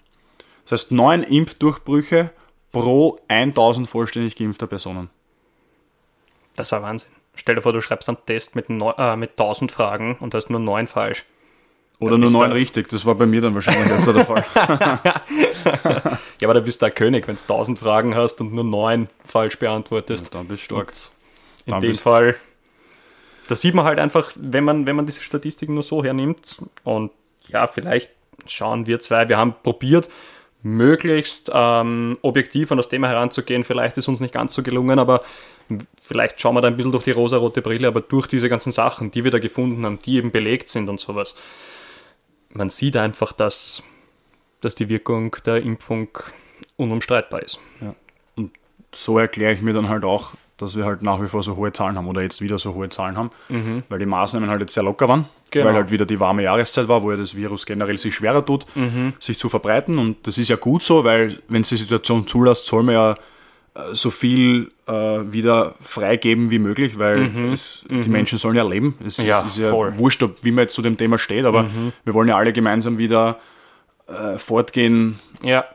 Das heißt, neun Impfdurchbrüche pro 1000 vollständig geimpfter Personen. Das ist ein Wahnsinn. Stell dir vor, du schreibst einen Test mit, neun, äh, mit 1000 Fragen und hast nur neun falsch. Oder nur neun richtig, das war bei mir dann wahrscheinlich öfter der Fall. ja, aber da bist du der König, wenn du 1000 Fragen hast und nur neun falsch beantwortest. Ja, dann bist du stark. in dann dem Fall, da sieht man halt einfach, wenn man, wenn man diese Statistiken nur so hernimmt und ja, vielleicht schauen wir zwei, wir haben probiert, möglichst ähm, objektiv an das Thema heranzugehen. Vielleicht ist uns nicht ganz so gelungen, aber vielleicht schauen wir da ein bisschen durch die rosa-rote Brille, aber durch diese ganzen Sachen, die wir da gefunden haben, die eben belegt sind und sowas, man sieht einfach, dass, dass die Wirkung der Impfung unumstreitbar ist. Ja. Und so erkläre ich mir dann halt auch, dass wir halt nach wie vor so hohe Zahlen haben oder jetzt wieder so hohe Zahlen haben, mhm. weil die Maßnahmen halt jetzt sehr locker waren, genau. weil halt wieder die warme Jahreszeit war, wo ja das Virus generell sich schwerer tut, mhm. sich zu verbreiten und das ist ja gut so, weil wenn es die Situation zulässt, soll man ja so viel äh, wieder freigeben wie möglich, weil mhm. Es, die mhm. Menschen sollen ja leben. Es ja, ist, ist ja voll. wurscht, wie man jetzt zu dem Thema steht, aber mhm. wir wollen ja alle gemeinsam wieder äh, fortgehen, ja.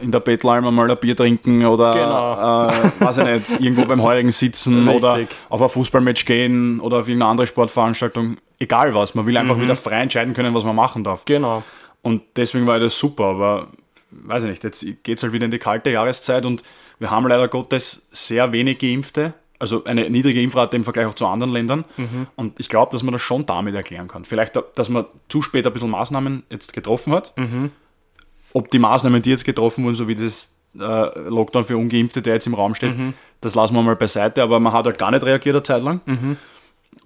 in der Bettalm mal ein Bier trinken oder genau. äh, weiß ich nicht, irgendwo beim Heurigen sitzen oder auf ein Fußballmatch gehen oder auf irgendeine andere Sportveranstaltung. Egal was, man will einfach mhm. wieder frei entscheiden können, was man machen darf. Genau. Und deswegen war das super, aber weiß ich nicht, jetzt geht es halt wieder in die kalte Jahreszeit und wir haben leider Gottes sehr wenig Geimpfte also eine niedrige Impfrate im Vergleich auch zu anderen Ländern. Mhm. Und ich glaube, dass man das schon damit erklären kann. Vielleicht, dass man zu spät ein bisschen Maßnahmen jetzt getroffen hat. Mhm. Ob die Maßnahmen, die jetzt getroffen wurden, so wie das äh, Lockdown für Ungeimpfte, der jetzt im Raum steht, mhm. das lassen wir mal beiseite. Aber man hat halt gar nicht reagiert eine Zeit lang. Mhm.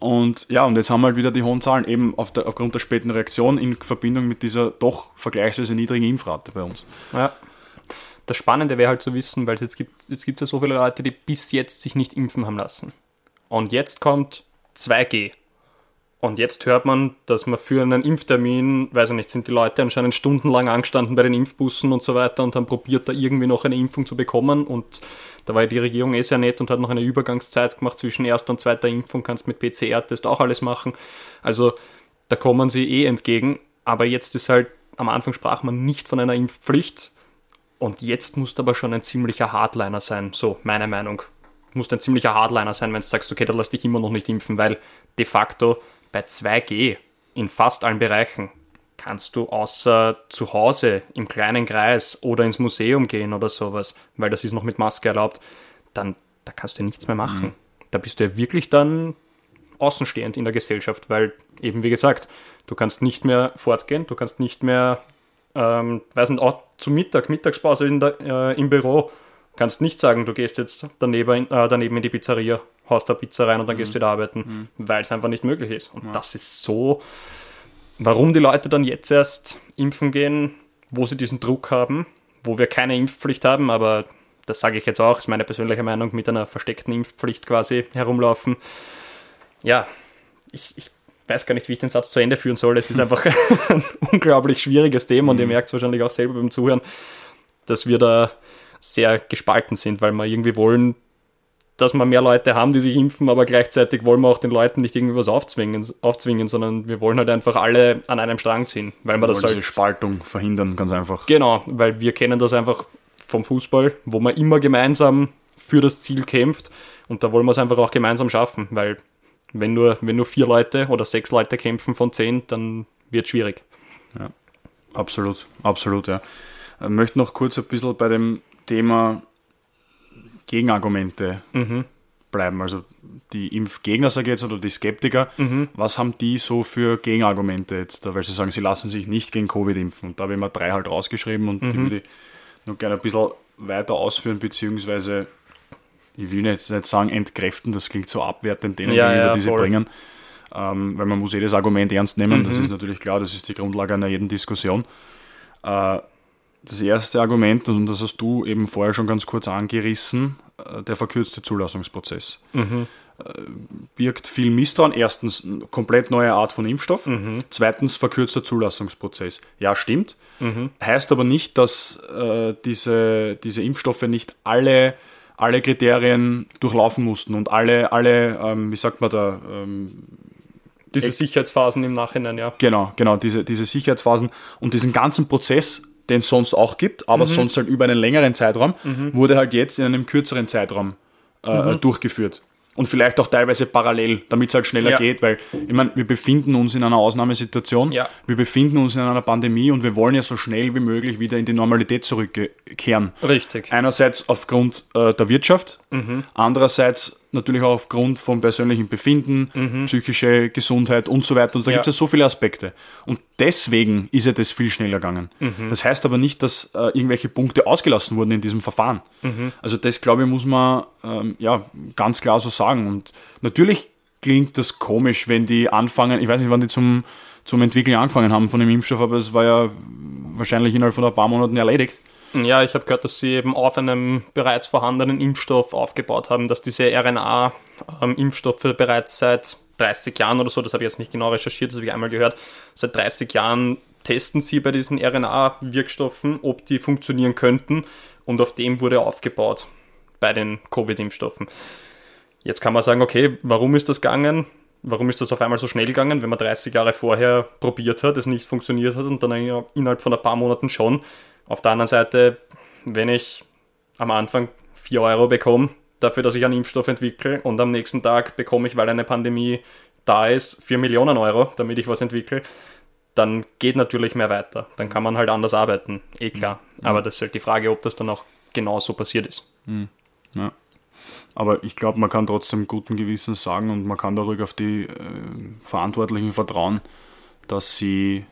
Und ja, und jetzt haben wir halt wieder die hohen Zahlen, eben auf der, aufgrund der späten Reaktion in Verbindung mit dieser doch vergleichsweise niedrigen Impfrate bei uns. Ja. Das Spannende wäre halt zu wissen, weil es jetzt gibt, jetzt gibt es ja so viele Leute, die bis jetzt sich nicht impfen haben lassen. Und jetzt kommt 2G. Und jetzt hört man, dass man für einen Impftermin, weiß ich nicht, sind die Leute anscheinend stundenlang angestanden bei den Impfbussen und so weiter und haben probiert, da irgendwie noch eine Impfung zu bekommen. Und da war ja die Regierung eh sehr nett und hat noch eine Übergangszeit gemacht zwischen erster und zweiter Impfung, kannst mit PCR-Test auch alles machen. Also da kommen sie eh entgegen. Aber jetzt ist halt, am Anfang sprach man nicht von einer Impfpflicht, und jetzt musst du aber schon ein ziemlicher Hardliner sein, so meine Meinung. Du musst ein ziemlicher Hardliner sein, wenn du sagst, okay, dann lass dich immer noch nicht impfen, weil de facto bei 2G in fast allen Bereichen kannst du außer zu Hause im kleinen Kreis oder ins Museum gehen oder sowas, weil das ist noch mit Maske erlaubt, dann da kannst du nichts mehr machen. Mhm. Da bist du ja wirklich dann außenstehend in der Gesellschaft, weil eben wie gesagt, du kannst nicht mehr fortgehen, du kannst nicht mehr ähm, weiß nicht, auch zu Mittag, Mittagspause in der, äh, im Büro, kannst nicht sagen, du gehst jetzt daneben, äh, daneben in die Pizzeria, haust da Pizza rein und dann mhm. gehst du wieder arbeiten, mhm. weil es einfach nicht möglich ist. Und ja. das ist so, warum die Leute dann jetzt erst impfen gehen, wo sie diesen Druck haben, wo wir keine Impfpflicht haben, aber das sage ich jetzt auch, ist meine persönliche Meinung, mit einer versteckten Impfpflicht quasi herumlaufen. Ja, ich, ich weiß gar nicht, wie ich den Satz zu Ende führen soll. Es ist einfach ein unglaublich schwieriges Thema und ihr mhm. merkt es wahrscheinlich auch selber beim Zuhören, dass wir da sehr gespalten sind, weil wir irgendwie wollen, dass wir mehr Leute haben, die sich impfen, aber gleichzeitig wollen wir auch den Leuten nicht irgendwie was aufzwingen, aufzwingen sondern wir wollen halt einfach alle an einem Strang ziehen. Weil wir, wir das halt, diese Spaltung verhindern, ganz einfach. Genau, weil wir kennen das einfach vom Fußball, wo man immer gemeinsam für das Ziel kämpft und da wollen wir es einfach auch gemeinsam schaffen, weil wenn nur, wenn nur vier Leute oder sechs Leute kämpfen von zehn, dann wird es schwierig. Ja, absolut, absolut, ja. Ich äh, möchte noch kurz ein bisschen bei dem Thema Gegenargumente mhm. bleiben. Also die Impfgegner, sage ich jetzt, oder die Skeptiker, mhm. was haben die so für Gegenargumente jetzt? Weil sie sagen, sie lassen sich nicht gegen Covid impfen. Und da habe ich mir drei halt rausgeschrieben und mhm. die würde ich noch gerne ein bisschen weiter ausführen, beziehungsweise ich will jetzt nicht sagen entkräften, das klingt so abwertend denen ja, gegenüber, ja, die sie bringen. Ähm, weil man muss jedes Argument ernst nehmen, mhm. das ist natürlich klar, das ist die Grundlage einer jeden Diskussion. Äh, das erste Argument, und das hast du eben vorher schon ganz kurz angerissen, äh, der verkürzte Zulassungsprozess. Mhm. birgt viel Misstrauen. Erstens, komplett neue Art von Impfstoff. Mhm. Zweitens, verkürzter Zulassungsprozess. Ja, stimmt. Mhm. Heißt aber nicht, dass äh, diese, diese Impfstoffe nicht alle, alle Kriterien durchlaufen mussten und alle, alle ähm, wie sagt man da, ähm, diese Sicherheitsphasen im Nachhinein, ja. Genau, genau, diese, diese Sicherheitsphasen und diesen ganzen Prozess, den es sonst auch gibt, aber mhm. sonst halt über einen längeren Zeitraum, mhm. wurde halt jetzt in einem kürzeren Zeitraum äh, mhm. durchgeführt und vielleicht auch teilweise parallel, damit es halt schneller ja. geht, weil ich meine, wir befinden uns in einer Ausnahmesituation, ja. wir befinden uns in einer Pandemie und wir wollen ja so schnell wie möglich wieder in die Normalität zurückkehren. Richtig. Einerseits aufgrund äh, der Wirtschaft, mhm. andererseits natürlich auch aufgrund von persönlichem Befinden, mhm. psychische Gesundheit und so weiter. Und da ja. gibt es ja so viele Aspekte. Und deswegen ist ja das viel schneller gegangen. Mhm. Das heißt aber nicht, dass äh, irgendwelche Punkte ausgelassen wurden in diesem Verfahren. Mhm. Also das, glaube ich, muss man ähm, ja, ganz klar so sagen. Und natürlich klingt das komisch, wenn die anfangen, ich weiß nicht, wann die zum, zum Entwickeln angefangen haben von dem Impfstoff, aber es war ja wahrscheinlich innerhalb von ein paar Monaten erledigt. Ja, ich habe gehört, dass sie eben auf einem bereits vorhandenen Impfstoff aufgebaut haben, dass diese RNA-Impfstoffe ähm, bereits seit 30 Jahren oder so, das habe ich jetzt nicht genau recherchiert, das habe ich einmal gehört, seit 30 Jahren testen sie bei diesen RNA-Wirkstoffen, ob die funktionieren könnten und auf dem wurde aufgebaut bei den Covid-Impfstoffen. Jetzt kann man sagen, okay, warum ist das gegangen? Warum ist das auf einmal so schnell gegangen, wenn man 30 Jahre vorher probiert hat, es nicht funktioniert hat und dann innerhalb von ein paar Monaten schon? Auf der anderen Seite, wenn ich am Anfang 4 Euro bekomme, dafür, dass ich einen Impfstoff entwickle und am nächsten Tag bekomme ich, weil eine Pandemie da ist, 4 Millionen Euro, damit ich was entwickle, dann geht natürlich mehr weiter. Dann kann man halt anders arbeiten, eh klar. Mhm. Aber das ist halt die Frage, ob das dann auch genau so passiert ist. Mhm. Ja. Aber ich glaube, man kann trotzdem guten Gewissens sagen und man kann da ruhig auf die äh, Verantwortlichen vertrauen, dass sie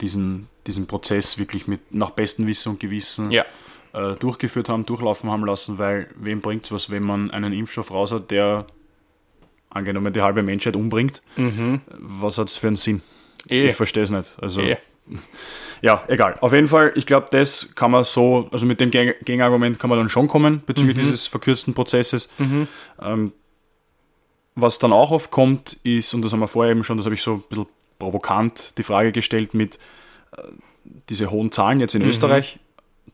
diesen, diesen Prozess wirklich mit nach bestem Wissen und Gewissen ja. äh, durchgeführt haben, durchlaufen haben lassen, weil wem bringt es was, wenn man einen Impfstoff raus hat, der angenommen die halbe Menschheit umbringt? Mhm. Was hat es für einen Sinn? E. Ich verstehe es nicht. Also, e. Ja, egal. Auf jeden Fall, ich glaube, das kann man so, also mit dem Gegenargument kann man dann schon kommen bezüglich mhm. dieses verkürzten Prozesses. Mhm. Ähm, was dann auch oft kommt, ist, und das haben wir vorher eben schon, das habe ich so ein bisschen provokant die Frage gestellt mit äh, diese hohen Zahlen jetzt in mhm. Österreich,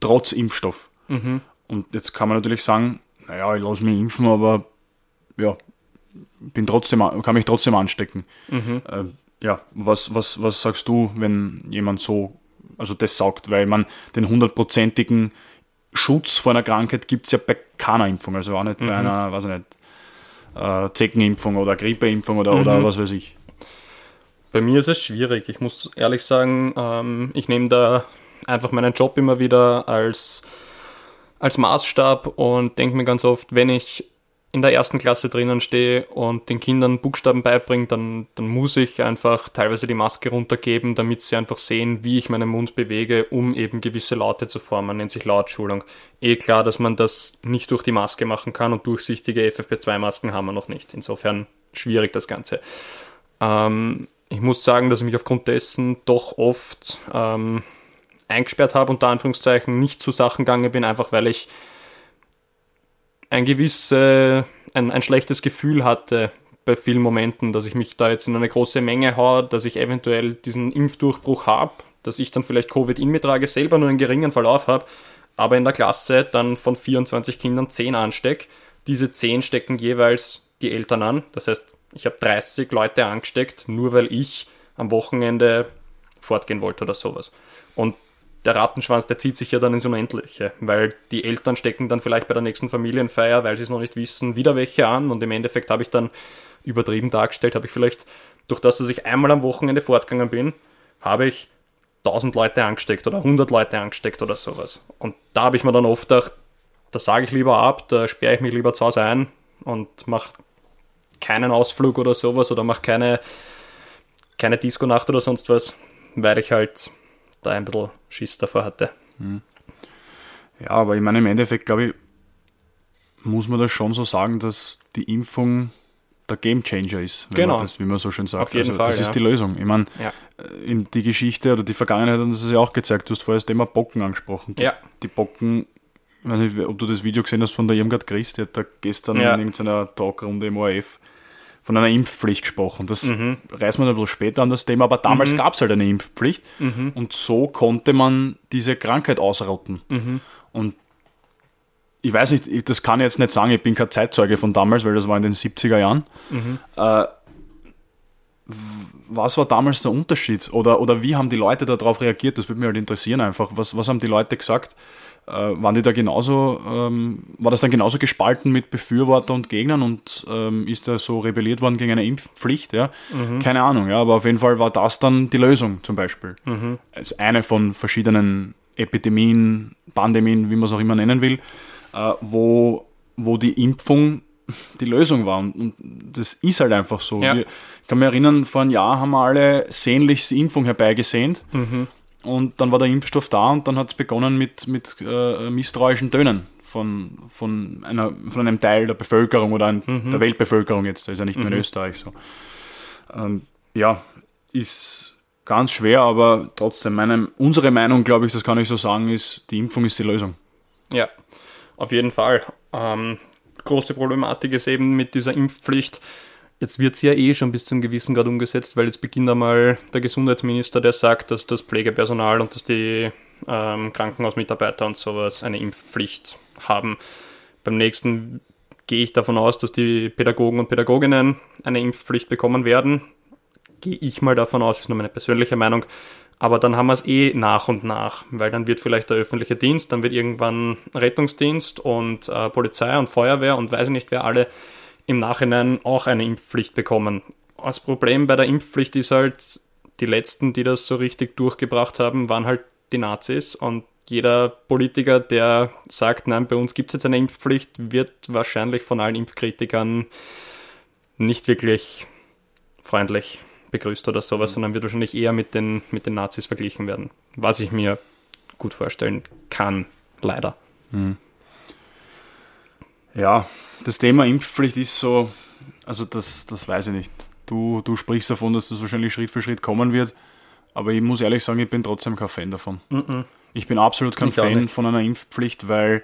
trotz Impfstoff. Mhm. Und jetzt kann man natürlich sagen, naja, ich lasse mich impfen, aber ja, bin trotzdem, kann mich trotzdem anstecken. Mhm. Äh, ja, was, was, was sagst du, wenn jemand so, also das sagt, weil man den hundertprozentigen Schutz vor einer Krankheit gibt es ja bei keiner Impfung, also auch nicht bei mhm. einer, weiß ich nicht, äh, Zeckenimpfung oder Grippeimpfung oder, oder mhm. was weiß ich. Bei mir ist es schwierig. Ich muss ehrlich sagen, ähm, ich nehme da einfach meinen Job immer wieder als, als Maßstab und denke mir ganz oft, wenn ich in der ersten Klasse drinnen stehe und den Kindern Buchstaben beibringe, dann, dann muss ich einfach teilweise die Maske runtergeben, damit sie einfach sehen, wie ich meinen Mund bewege, um eben gewisse Laute zu formen, nennt sich Lautschulung. Eh klar, dass man das nicht durch die Maske machen kann und durchsichtige FFP2-Masken haben wir noch nicht. Insofern schwierig das Ganze. Ähm, ich muss sagen, dass ich mich aufgrund dessen doch oft ähm, eingesperrt habe, unter Anführungszeichen, nicht zu Sachen gegangen bin, einfach weil ich ein gewisses, ein, ein schlechtes Gefühl hatte bei vielen Momenten, dass ich mich da jetzt in eine große Menge haue, dass ich eventuell diesen Impfdurchbruch habe, dass ich dann vielleicht Covid in mir trage, selber nur einen geringen Verlauf habe, aber in der Klasse dann von 24 Kindern 10 anstecke. Diese 10 stecken jeweils die Eltern an. Das heißt, ich habe 30 Leute angesteckt, nur weil ich am Wochenende fortgehen wollte oder sowas. Und der Rattenschwanz, der zieht sich ja dann ins Unendliche, weil die Eltern stecken dann vielleicht bei der nächsten Familienfeier, weil sie es noch nicht wissen, wieder welche an und im Endeffekt habe ich dann übertrieben dargestellt, habe ich vielleicht, durch das, dass ich einmal am Wochenende fortgegangen bin, habe ich 1000 Leute angesteckt oder 100 Leute angesteckt oder sowas. Und da habe ich mir dann oft gedacht, da sage ich lieber ab, da sperre ich mich lieber zu Hause ein und mache keinen Ausflug oder sowas oder mache keine, keine Disco-Nacht oder sonst was, weil ich halt da ein bisschen Schiss davor hatte. Hm. Ja, aber ich meine, im Endeffekt, glaube ich, muss man das schon so sagen, dass die Impfung der Gamechanger ist, genau. Das, wie man so schön sagt. Auf jeden also, Fall. Das ja. ist die Lösung. Ich meine, ja. Äh, in die Geschichte oder die Vergangenheit hat uns das ja auch gezeigt. Du hast vorher das Thema Bocken angesprochen. Ja. Die Bocken ich weiß nicht, ob du das Video gesehen hast von der Irmgard Christ, die hat da gestern ja. in irgendeiner Talkrunde im ORF von einer Impfpflicht gesprochen. Das mhm. reißen wir ein bisschen später an das Thema, aber damals mhm. gab es halt eine Impfpflicht mhm. und so konnte man diese Krankheit ausrotten. Mhm. Und ich weiß nicht, das kann ich jetzt nicht sagen, ich bin kein Zeitzeuge von damals, weil das war in den 70er Jahren. Mhm. Äh, was war damals der Unterschied? Oder, oder wie haben die Leute darauf reagiert? Das würde mich halt interessieren einfach. Was, was haben die Leute gesagt? Äh, waren die da genauso, ähm, war das dann genauso gespalten mit Befürworter und Gegnern und ähm, ist da so rebelliert worden gegen eine Impfpflicht? Ja? Mhm. Keine Ahnung, ja, aber auf jeden Fall war das dann die Lösung zum Beispiel. Mhm. Als eine von verschiedenen Epidemien, Pandemien, wie man es auch immer nennen will, äh, wo, wo die Impfung die Lösung war. Und, und das ist halt einfach so. Ja. Wir, ich kann mich erinnern, vor einem Jahr haben wir alle sehnlichst die Impfung herbeigesehnt. Mhm. Und dann war der Impfstoff da und dann hat es begonnen mit, mit äh, misstrauischen Tönen von, von, einer, von einem Teil der Bevölkerung oder ein, mhm. der Weltbevölkerung jetzt. Da ist ja nicht mehr in mhm. Österreich so. Ähm, ja, ist ganz schwer, aber trotzdem, meine, unsere Meinung, glaube ich, das kann ich so sagen, ist, die Impfung ist die Lösung. Ja, auf jeden Fall. Ähm, große Problematik ist eben mit dieser Impfpflicht. Jetzt wird sie ja eh schon bis zum gewissen Grad umgesetzt, weil jetzt beginnt einmal der Gesundheitsminister, der sagt, dass das Pflegepersonal und dass die ähm, Krankenhausmitarbeiter und sowas eine Impfpflicht haben. Beim nächsten gehe ich davon aus, dass die Pädagogen und Pädagoginnen eine Impfpflicht bekommen werden. Gehe ich mal davon aus, ist nur meine persönliche Meinung. Aber dann haben wir es eh nach und nach, weil dann wird vielleicht der öffentliche Dienst, dann wird irgendwann Rettungsdienst und äh, Polizei und Feuerwehr und weiß ich nicht wer alle im Nachhinein auch eine Impfpflicht bekommen. Das Problem bei der Impfpflicht ist halt, die letzten, die das so richtig durchgebracht haben, waren halt die Nazis und jeder Politiker, der sagt, nein, bei uns gibt es jetzt eine Impfpflicht, wird wahrscheinlich von allen Impfkritikern nicht wirklich freundlich begrüßt oder sowas, sondern wird wahrscheinlich eher mit den, mit den Nazis verglichen werden. Was ich mir gut vorstellen kann, leider. Hm. Ja, das Thema Impfpflicht ist so, also das, das weiß ich nicht. Du, du sprichst davon, dass das wahrscheinlich Schritt für Schritt kommen wird, aber ich muss ehrlich sagen, ich bin trotzdem kein Fan davon. Mm -mm. Ich bin absolut kein ich Fan von einer Impfpflicht, weil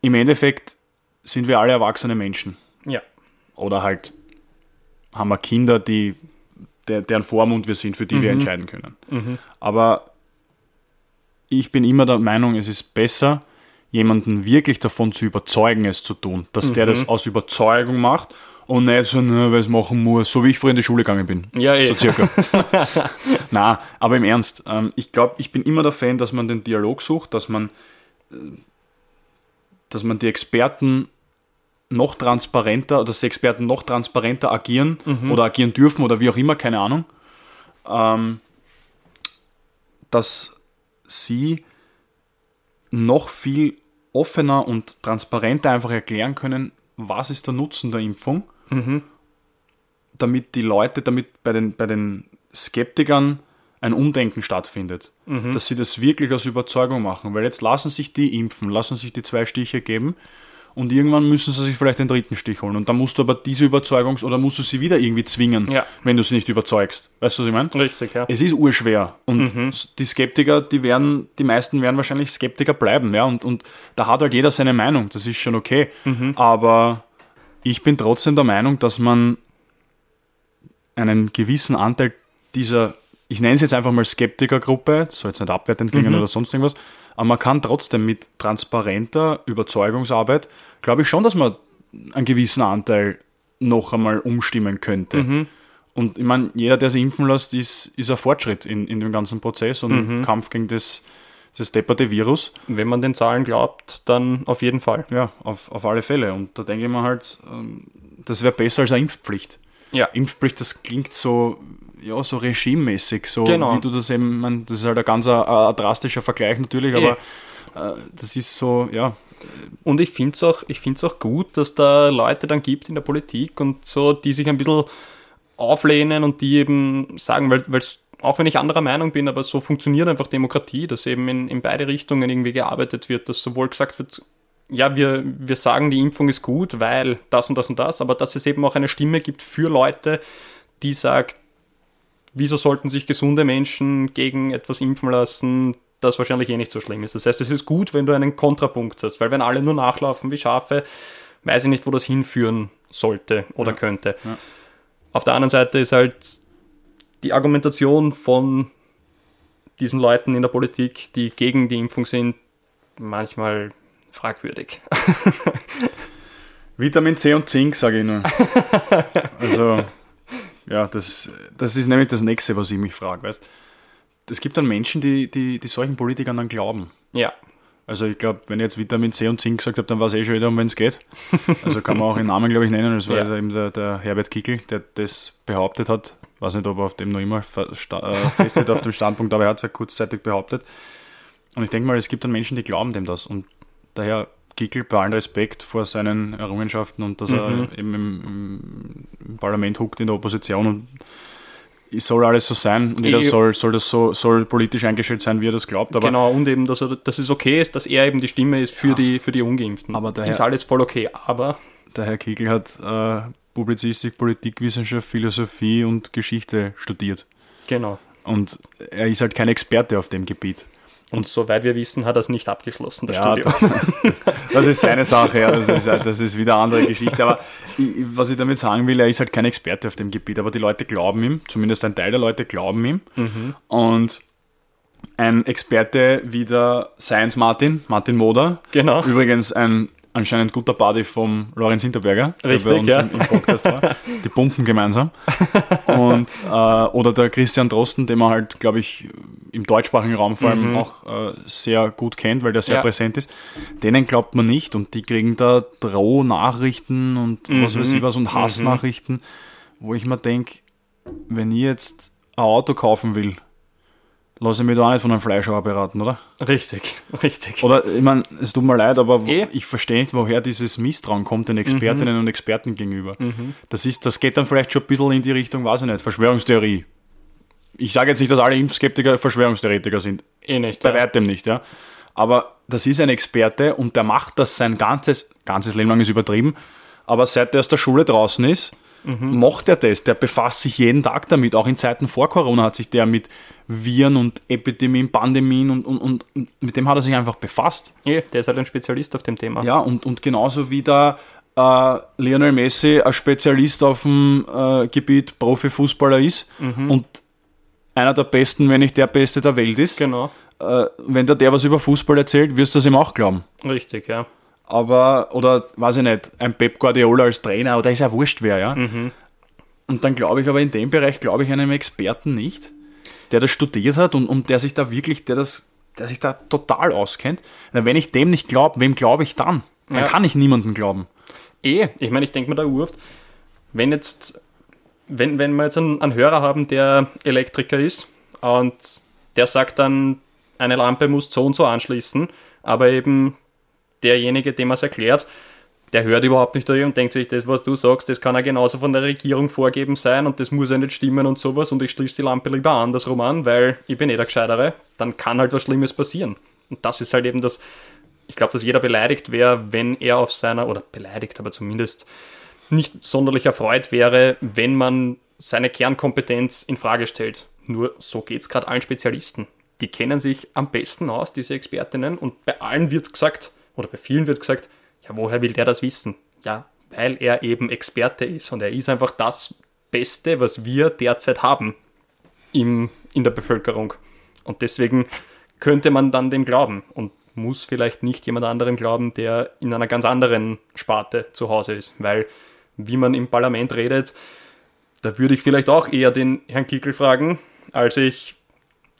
im Endeffekt sind wir alle erwachsene Menschen. Ja. Oder halt haben wir Kinder, die, der, deren Vormund wir sind, für die mhm. wir entscheiden können. Mhm. Aber ich bin immer der Meinung, es ist besser, jemanden wirklich davon zu überzeugen, es zu tun. Dass mhm. der das aus Überzeugung macht und nicht so, ne, weil es machen muss, so wie ich früher in die Schule gegangen bin. Ja, eh. So circa. Na, aber im Ernst, ähm, ich glaube, ich bin immer der Fan, dass man den Dialog sucht, dass man, äh, dass man die Experten noch transparenter, dass die Experten noch transparenter agieren mhm. oder agieren dürfen oder wie auch immer, keine Ahnung, ähm, dass sie noch viel offener und transparenter einfach erklären können, was ist der Nutzen der Impfung, mhm. damit die Leute, damit bei den, bei den Skeptikern ein Umdenken stattfindet, mhm. dass sie das wirklich aus Überzeugung machen, weil jetzt lassen sich die impfen, lassen sich die zwei Stiche geben und irgendwann müssen sie sich vielleicht den dritten Stich holen. Und dann musst du aber diese Überzeugungs- oder musst du sie wieder irgendwie zwingen, ja. wenn du sie nicht überzeugst. Weißt du, was ich meine? Richtig, ja. Es ist urschwer. Und mhm. die Skeptiker, die werden, die meisten werden wahrscheinlich Skeptiker bleiben, ja. Und, und da hat halt jeder seine Meinung. Das ist schon okay. Mhm. Aber ich bin trotzdem der Meinung, dass man einen gewissen Anteil dieser, ich nenne es jetzt einfach mal Skeptikergruppe, soll jetzt nicht abwertend klingen mhm. oder sonst irgendwas, aber man kann trotzdem mit transparenter Überzeugungsarbeit, glaube ich schon, dass man einen gewissen Anteil noch einmal umstimmen könnte. Mhm. Und ich meine, jeder, der sich impfen lässt, ist, ist ein Fortschritt in, in dem ganzen Prozess und mhm. Kampf gegen das, das depperte Virus. Wenn man den Zahlen glaubt, dann auf jeden Fall. Ja, auf, auf alle Fälle. Und da denke ich mir halt, ähm, das wäre besser als eine Impfpflicht. Ja. Impfpflicht, das klingt so ja, so regimemäßig, so genau. wie du das eben, man, das ist halt ein ganz ein, ein drastischer Vergleich natürlich, aber äh, das ist so, ja. Und ich finde es auch, auch gut, dass da Leute dann gibt in der Politik und so, die sich ein bisschen auflehnen und die eben sagen, weil es auch wenn ich anderer Meinung bin, aber so funktioniert einfach Demokratie, dass eben in, in beide Richtungen irgendwie gearbeitet wird, dass sowohl gesagt wird, ja, wir, wir sagen, die Impfung ist gut, weil das und das und das, aber dass es eben auch eine Stimme gibt für Leute, die sagt, wieso sollten sich gesunde Menschen gegen etwas impfen lassen, das wahrscheinlich eh nicht so schlimm ist. Das heißt, es ist gut, wenn du einen Kontrapunkt hast, weil wenn alle nur nachlaufen wie Schafe, weiß ich nicht, wo das hinführen sollte oder ja. könnte. Ja. Auf der anderen Seite ist halt die Argumentation von diesen Leuten in der Politik, die gegen die Impfung sind, manchmal fragwürdig. Vitamin C und Zink, sage ich nur. Also, ja, das, das ist nämlich das Nächste, was ich mich frage. Weißt? Es gibt dann Menschen, die, die, die solchen Politikern dann glauben. Ja. Also ich glaube, wenn ich jetzt Vitamin C und Zink gesagt habe, dann weiß ich eh schon wieder, um wen es geht. Also kann man auch den Namen, glaube ich, nennen. Das war ja. eben der, der, Herbert Kickel, der das behauptet hat. Ich weiß nicht, ob er auf dem noch immer äh, festhält auf dem Standpunkt, aber er hat es ja kurzzeitig behauptet. Und ich denke mal, es gibt dann Menschen, die glauben dem das. Und daher Kickel bei allem Respekt vor seinen Errungenschaften und dass mhm. er eben im, im, Parlament huckt in der Opposition und es soll alles so sein und jeder soll, soll das so soll politisch eingestellt sein, wie er das glaubt. Aber genau, und eben, dass, er, dass es okay ist, dass er eben die Stimme ist für, ja. die, für die Ungeimpften. Aber daher, ist alles voll okay, aber. Der Herr Kegel hat äh, Publizistik, Politikwissenschaft, Philosophie und Geschichte studiert. Genau. Und er ist halt kein Experte auf dem Gebiet. Und soweit wir wissen, hat er es nicht abgeschlossen, das ja, Studium. Das, das, ist seine Sache, ja, das ist, das ist wieder eine andere Geschichte. Aber ich, was ich damit sagen will, er ist halt kein Experte auf dem Gebiet, aber die Leute glauben ihm, zumindest ein Teil der Leute glauben ihm. Mhm. Und ein Experte wie der Science Martin, Martin Moder, genau. übrigens ein anscheinend guter Buddy vom Lorenz Hinterberger, Richtig, der bei uns ja. im, Podcast war. Die pumpen gemeinsam. Und, äh, oder der Christian Drosten, den man halt, glaube ich, im deutschsprachigen Raum vor allem mhm. auch äh, sehr gut kennt, weil der sehr ja. präsent ist. Denen glaubt man nicht und die kriegen da Drohnachrichten und mhm. was weiß ich was und mhm. Hassnachrichten, mhm. wo ich mir denke, wenn ich jetzt ein Auto kaufen will, lasse ich mich da auch nicht von einem Fleischhauer beraten, oder? Richtig, richtig. Oder, ich meine, es tut mir leid, aber e? ich verstehe nicht, woher dieses Misstrauen kommt den Expertinnen mhm. und Experten gegenüber. Mhm. Das, ist, das geht dann vielleicht schon ein bisschen in die Richtung, weiß ich nicht, Verschwörungstheorie. Ich sage jetzt nicht, dass alle Impfskeptiker Verschwörungstheoretiker sind. Eh nicht. Bei ja. weitem nicht, ja. Aber das ist ein Experte und der macht das sein ganzes, ganzes Leben lang ist übertrieben, aber seit er aus der Schule draußen ist, mhm. macht er das. Der befasst sich jeden Tag damit. Auch in Zeiten vor Corona hat sich der mit Viren und Epidemien, Pandemien und, und, und mit dem hat er sich einfach befasst. Ja, der ist halt ein Spezialist auf dem Thema. Ja, und, und genauso wie der äh, Lionel Messi ein Spezialist auf dem äh, Gebiet Profifußballer ist mhm. und einer der besten, wenn nicht der beste der Welt ist. Genau. Äh, wenn der der was über Fußball erzählt, wirst du das ihm auch glauben. Richtig, ja aber, oder weiß ich nicht, ein Pep Guardiola als Trainer, oder ist ja wurscht wer, ja. Mhm. Und dann glaube ich aber in dem Bereich, glaube ich einem Experten nicht, der das studiert hat und, und der sich da wirklich, der das, der sich da total auskennt. wenn ich dem nicht glaube, wem glaube ich dann? Dann ja. kann ich niemandem glauben. Eh, ich meine, ich denke mir da urft, wenn jetzt, wenn, wenn wir jetzt einen, einen Hörer haben, der Elektriker ist und der sagt dann, eine Lampe muss so und so anschließen, aber eben derjenige, dem man es erklärt, der hört überhaupt nicht durch und denkt sich, das, was du sagst, das kann ja genauso von der Regierung vorgeben sein und das muss ja nicht stimmen und sowas und ich schließe die Lampe lieber andersrum an, weil ich bin eh der Gescheitere, dann kann halt was Schlimmes passieren. Und das ist halt eben das, ich glaube, dass jeder beleidigt wäre, wenn er auf seiner, oder beleidigt, aber zumindest nicht sonderlich erfreut wäre, wenn man seine Kernkompetenz in Frage stellt. Nur so geht es gerade allen Spezialisten. Die kennen sich am besten aus, diese Expertinnen, und bei allen wird gesagt, oder bei vielen wird gesagt, ja, woher will der das wissen? Ja, weil er eben Experte ist und er ist einfach das Beste, was wir derzeit haben im, in der Bevölkerung. Und deswegen könnte man dann dem glauben und muss vielleicht nicht jemand anderem glauben, der in einer ganz anderen Sparte zu Hause ist. Weil, wie man im Parlament redet, da würde ich vielleicht auch eher den Herrn Kickel fragen, als ich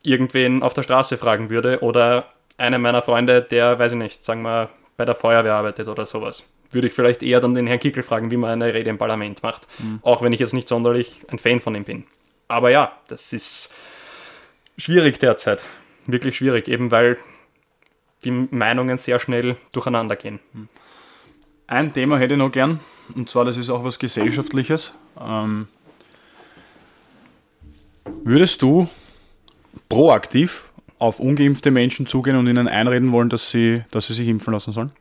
irgendwen auf der Straße fragen würde oder einen meiner Freunde, der, weiß ich nicht, sagen wir, bei der Feuerwehr arbeitet oder sowas. Würde ich vielleicht eher dann den Herrn Kickel fragen, wie man eine Rede im Parlament macht. Mhm. Auch wenn ich jetzt nicht sonderlich ein Fan von ihm bin. Aber ja, das ist schwierig derzeit. Wirklich schwierig, eben weil die Meinungen sehr schnell durcheinander gehen. Mhm. Ein Thema hätte ich noch gern, und zwar, das ist auch was Gesellschaftliches. Ähm, würdest du proaktiv auf ungeimpfte Menschen zugehen und ihnen einreden wollen, dass sie, dass sie sich impfen lassen sollen?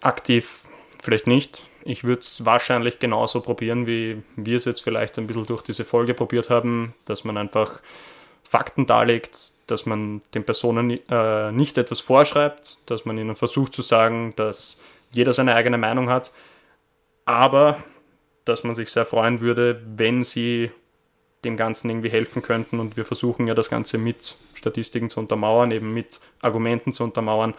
Aktiv vielleicht nicht. Ich würde es wahrscheinlich genauso probieren, wie wir es jetzt vielleicht ein bisschen durch diese Folge probiert haben, dass man einfach Fakten darlegt, dass man den Personen äh, nicht etwas vorschreibt, dass man ihnen versucht zu sagen, dass jeder seine eigene Meinung hat, aber dass man sich sehr freuen würde, wenn sie dem Ganzen irgendwie helfen könnten und wir versuchen ja das Ganze mit Statistiken zu untermauern, eben mit Argumenten zu untermauern.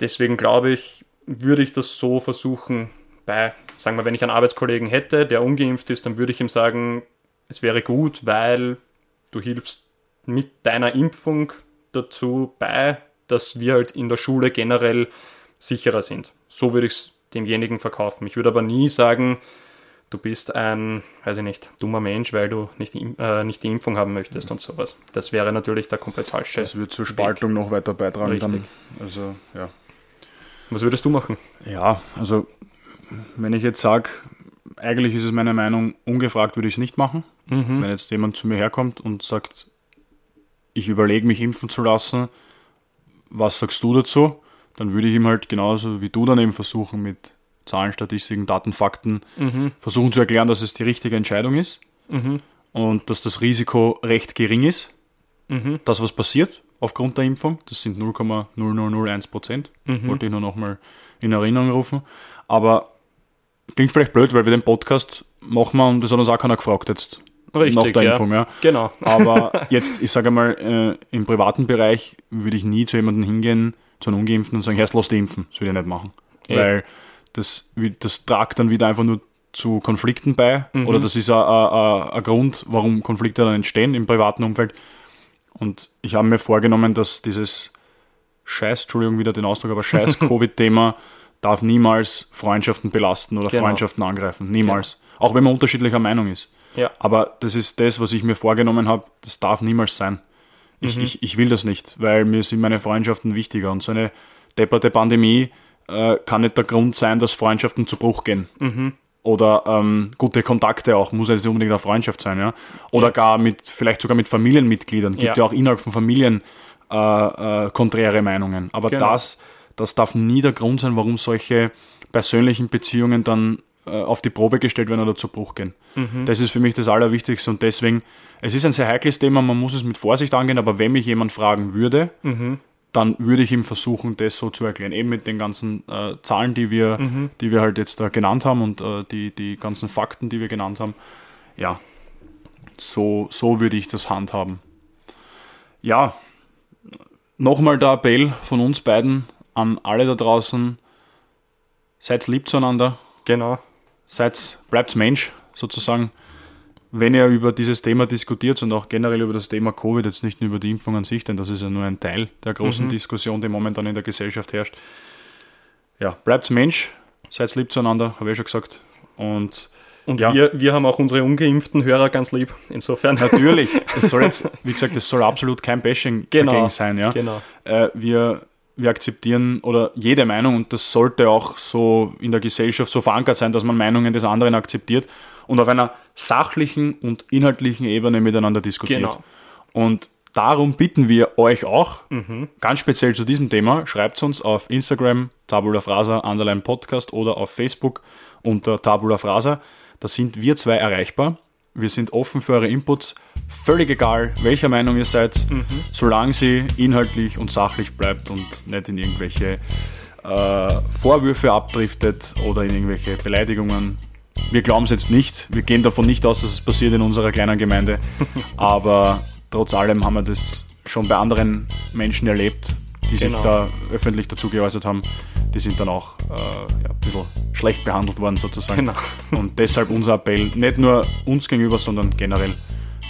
Deswegen glaube ich, würde ich das so versuchen bei, sagen wir, wenn ich einen Arbeitskollegen hätte, der ungeimpft ist, dann würde ich ihm sagen, es wäre gut, weil du hilfst mit deiner Impfung dazu bei, dass wir halt in der Schule generell sicherer sind. So würde ich es demjenigen verkaufen. Ich würde aber nie sagen, du bist ein, weiß ich nicht, dummer Mensch, weil du nicht die, äh, nicht die Impfung haben möchtest mhm. und sowas. Das wäre natürlich der komplett falsche. Das würde zur Spaltung Weg. noch weiter beitragen. Dann. Also, ja. Was würdest du machen? Ja, also wenn ich jetzt sage, eigentlich ist es meine Meinung, ungefragt würde ich es nicht machen. Mhm. Wenn jetzt jemand zu mir herkommt und sagt, ich überlege mich impfen zu lassen, was sagst du dazu? Dann würde ich ihm halt genauso wie du dann eben versuchen, mit Zahlen, Statistiken, Daten, Fakten mhm. versuchen zu erklären, dass es die richtige Entscheidung ist mhm. und dass das Risiko recht gering ist, mhm. dass was passiert aufgrund der Impfung. Das sind 0,0001 Prozent. Wollte ich nur nochmal in Erinnerung rufen. Aber klingt vielleicht blöd, weil wir den Podcast machen und das hat uns auch keiner gefragt jetzt. Richtig, nach der ja. Impfung, ja. Genau. Aber jetzt, ich sage mal, äh, im privaten Bereich würde ich nie zu jemandem hingehen, zu einem Ungeimpften und sagen, Herr, lass die impfen. Das würde ich nicht machen. Ja. Weil das, das tragt dann wieder einfach nur zu Konflikten bei mhm. oder das ist ein Grund, warum Konflikte dann entstehen im privaten Umfeld. Und ich habe mir vorgenommen, dass dieses Scheiß, Entschuldigung wieder den Ausdruck, aber Scheiß Covid-Thema darf niemals Freundschaften belasten oder genau. Freundschaften angreifen. Niemals. Genau. Auch wenn man unterschiedlicher Meinung ist. Ja. Aber das ist das, was ich mir vorgenommen habe, das darf niemals sein. Ich, mhm. ich, ich will das nicht, weil mir sind meine Freundschaften wichtiger. Und so eine depperte Pandemie äh, kann nicht der Grund sein, dass Freundschaften zu Bruch gehen. Mhm. Oder ähm, gute Kontakte auch, muss ja nicht unbedingt eine Freundschaft sein, ja. Oder ja. gar mit, vielleicht sogar mit Familienmitgliedern. Gibt ja, ja auch innerhalb von Familien äh, äh, konträre Meinungen. Aber genau. das, das darf nie der Grund sein, warum solche persönlichen Beziehungen dann äh, auf die Probe gestellt werden oder zu Bruch gehen. Mhm. Das ist für mich das Allerwichtigste und deswegen, es ist ein sehr heikles Thema, man muss es mit Vorsicht angehen, aber wenn mich jemand fragen würde, mhm dann würde ich ihm versuchen, das so zu erklären. Eben mit den ganzen äh, Zahlen, die wir, mhm. die wir halt jetzt da genannt haben und äh, die, die ganzen Fakten, die wir genannt haben. Ja, so, so würde ich das handhaben. Ja, nochmal der Appell von uns beiden an alle da draußen. Seid lieb zueinander. Genau. Seid, bleibt Mensch sozusagen wenn ihr über dieses Thema diskutiert und auch generell über das Thema Covid, jetzt nicht nur über die Impfung an sich, denn das ist ja nur ein Teil der großen mhm. Diskussion, die momentan in der Gesellschaft herrscht. Ja, bleibt Mensch, seid lieb zueinander, habe ich schon gesagt. Und, und ja. wir, wir haben auch unsere ungeimpften Hörer ganz lieb, insofern. Natürlich, es soll jetzt, wie gesagt, es soll absolut kein Bashing genau, dagegen sein. Ja? Genau. Äh, wir, wir akzeptieren oder jede Meinung und das sollte auch so in der Gesellschaft so verankert sein, dass man Meinungen des anderen akzeptiert und auf einer sachlichen und inhaltlichen Ebene miteinander diskutiert. Genau. Und darum bitten wir euch auch, mhm. ganz speziell zu diesem Thema, schreibt uns auf Instagram Tabula Frasa Underline Podcast oder auf Facebook unter Tabula Frasa. Da sind wir zwei erreichbar. Wir sind offen für eure Inputs. Völlig egal, welcher Meinung ihr seid, mhm. solange sie inhaltlich und sachlich bleibt und nicht in irgendwelche äh, Vorwürfe abdriftet oder in irgendwelche Beleidigungen wir glauben es jetzt nicht. Wir gehen davon nicht aus, dass es passiert in unserer kleinen Gemeinde. Aber trotz allem haben wir das schon bei anderen Menschen erlebt, die genau. sich da öffentlich dazu geäußert haben. Die sind dann auch äh, ja, ein bisschen schlecht behandelt worden sozusagen. Genau. Und deshalb unser Appell, nicht nur uns gegenüber, sondern generell,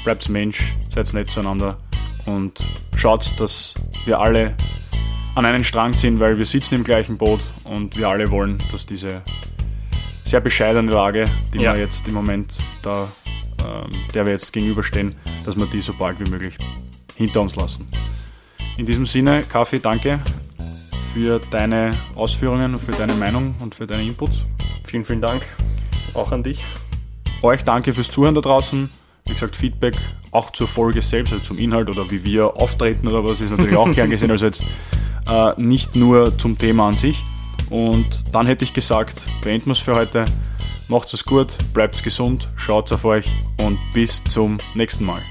bleibt Mensch, seid nett zueinander und schaut, dass wir alle an einen Strang ziehen, weil wir sitzen im gleichen Boot und wir alle wollen, dass diese sehr bescheidene Lage, die ja. wir jetzt im Moment da, ähm, der wir jetzt gegenüberstehen, dass wir die so bald wie möglich hinter uns lassen. In diesem Sinne, Kaffee, danke für deine Ausführungen, für deine Meinung und für deine Inputs. Vielen, vielen Dank. Auch an dich. Euch danke fürs Zuhören da draußen. Wie gesagt, Feedback auch zur Folge selbst, also zum Inhalt oder wie wir auftreten oder was ist natürlich auch gern gesehen. Also jetzt äh, nicht nur zum Thema an sich. Und dann hätte ich gesagt, beenden wir es für heute. Macht es gut, bleibt gesund, schaut auf euch und bis zum nächsten Mal.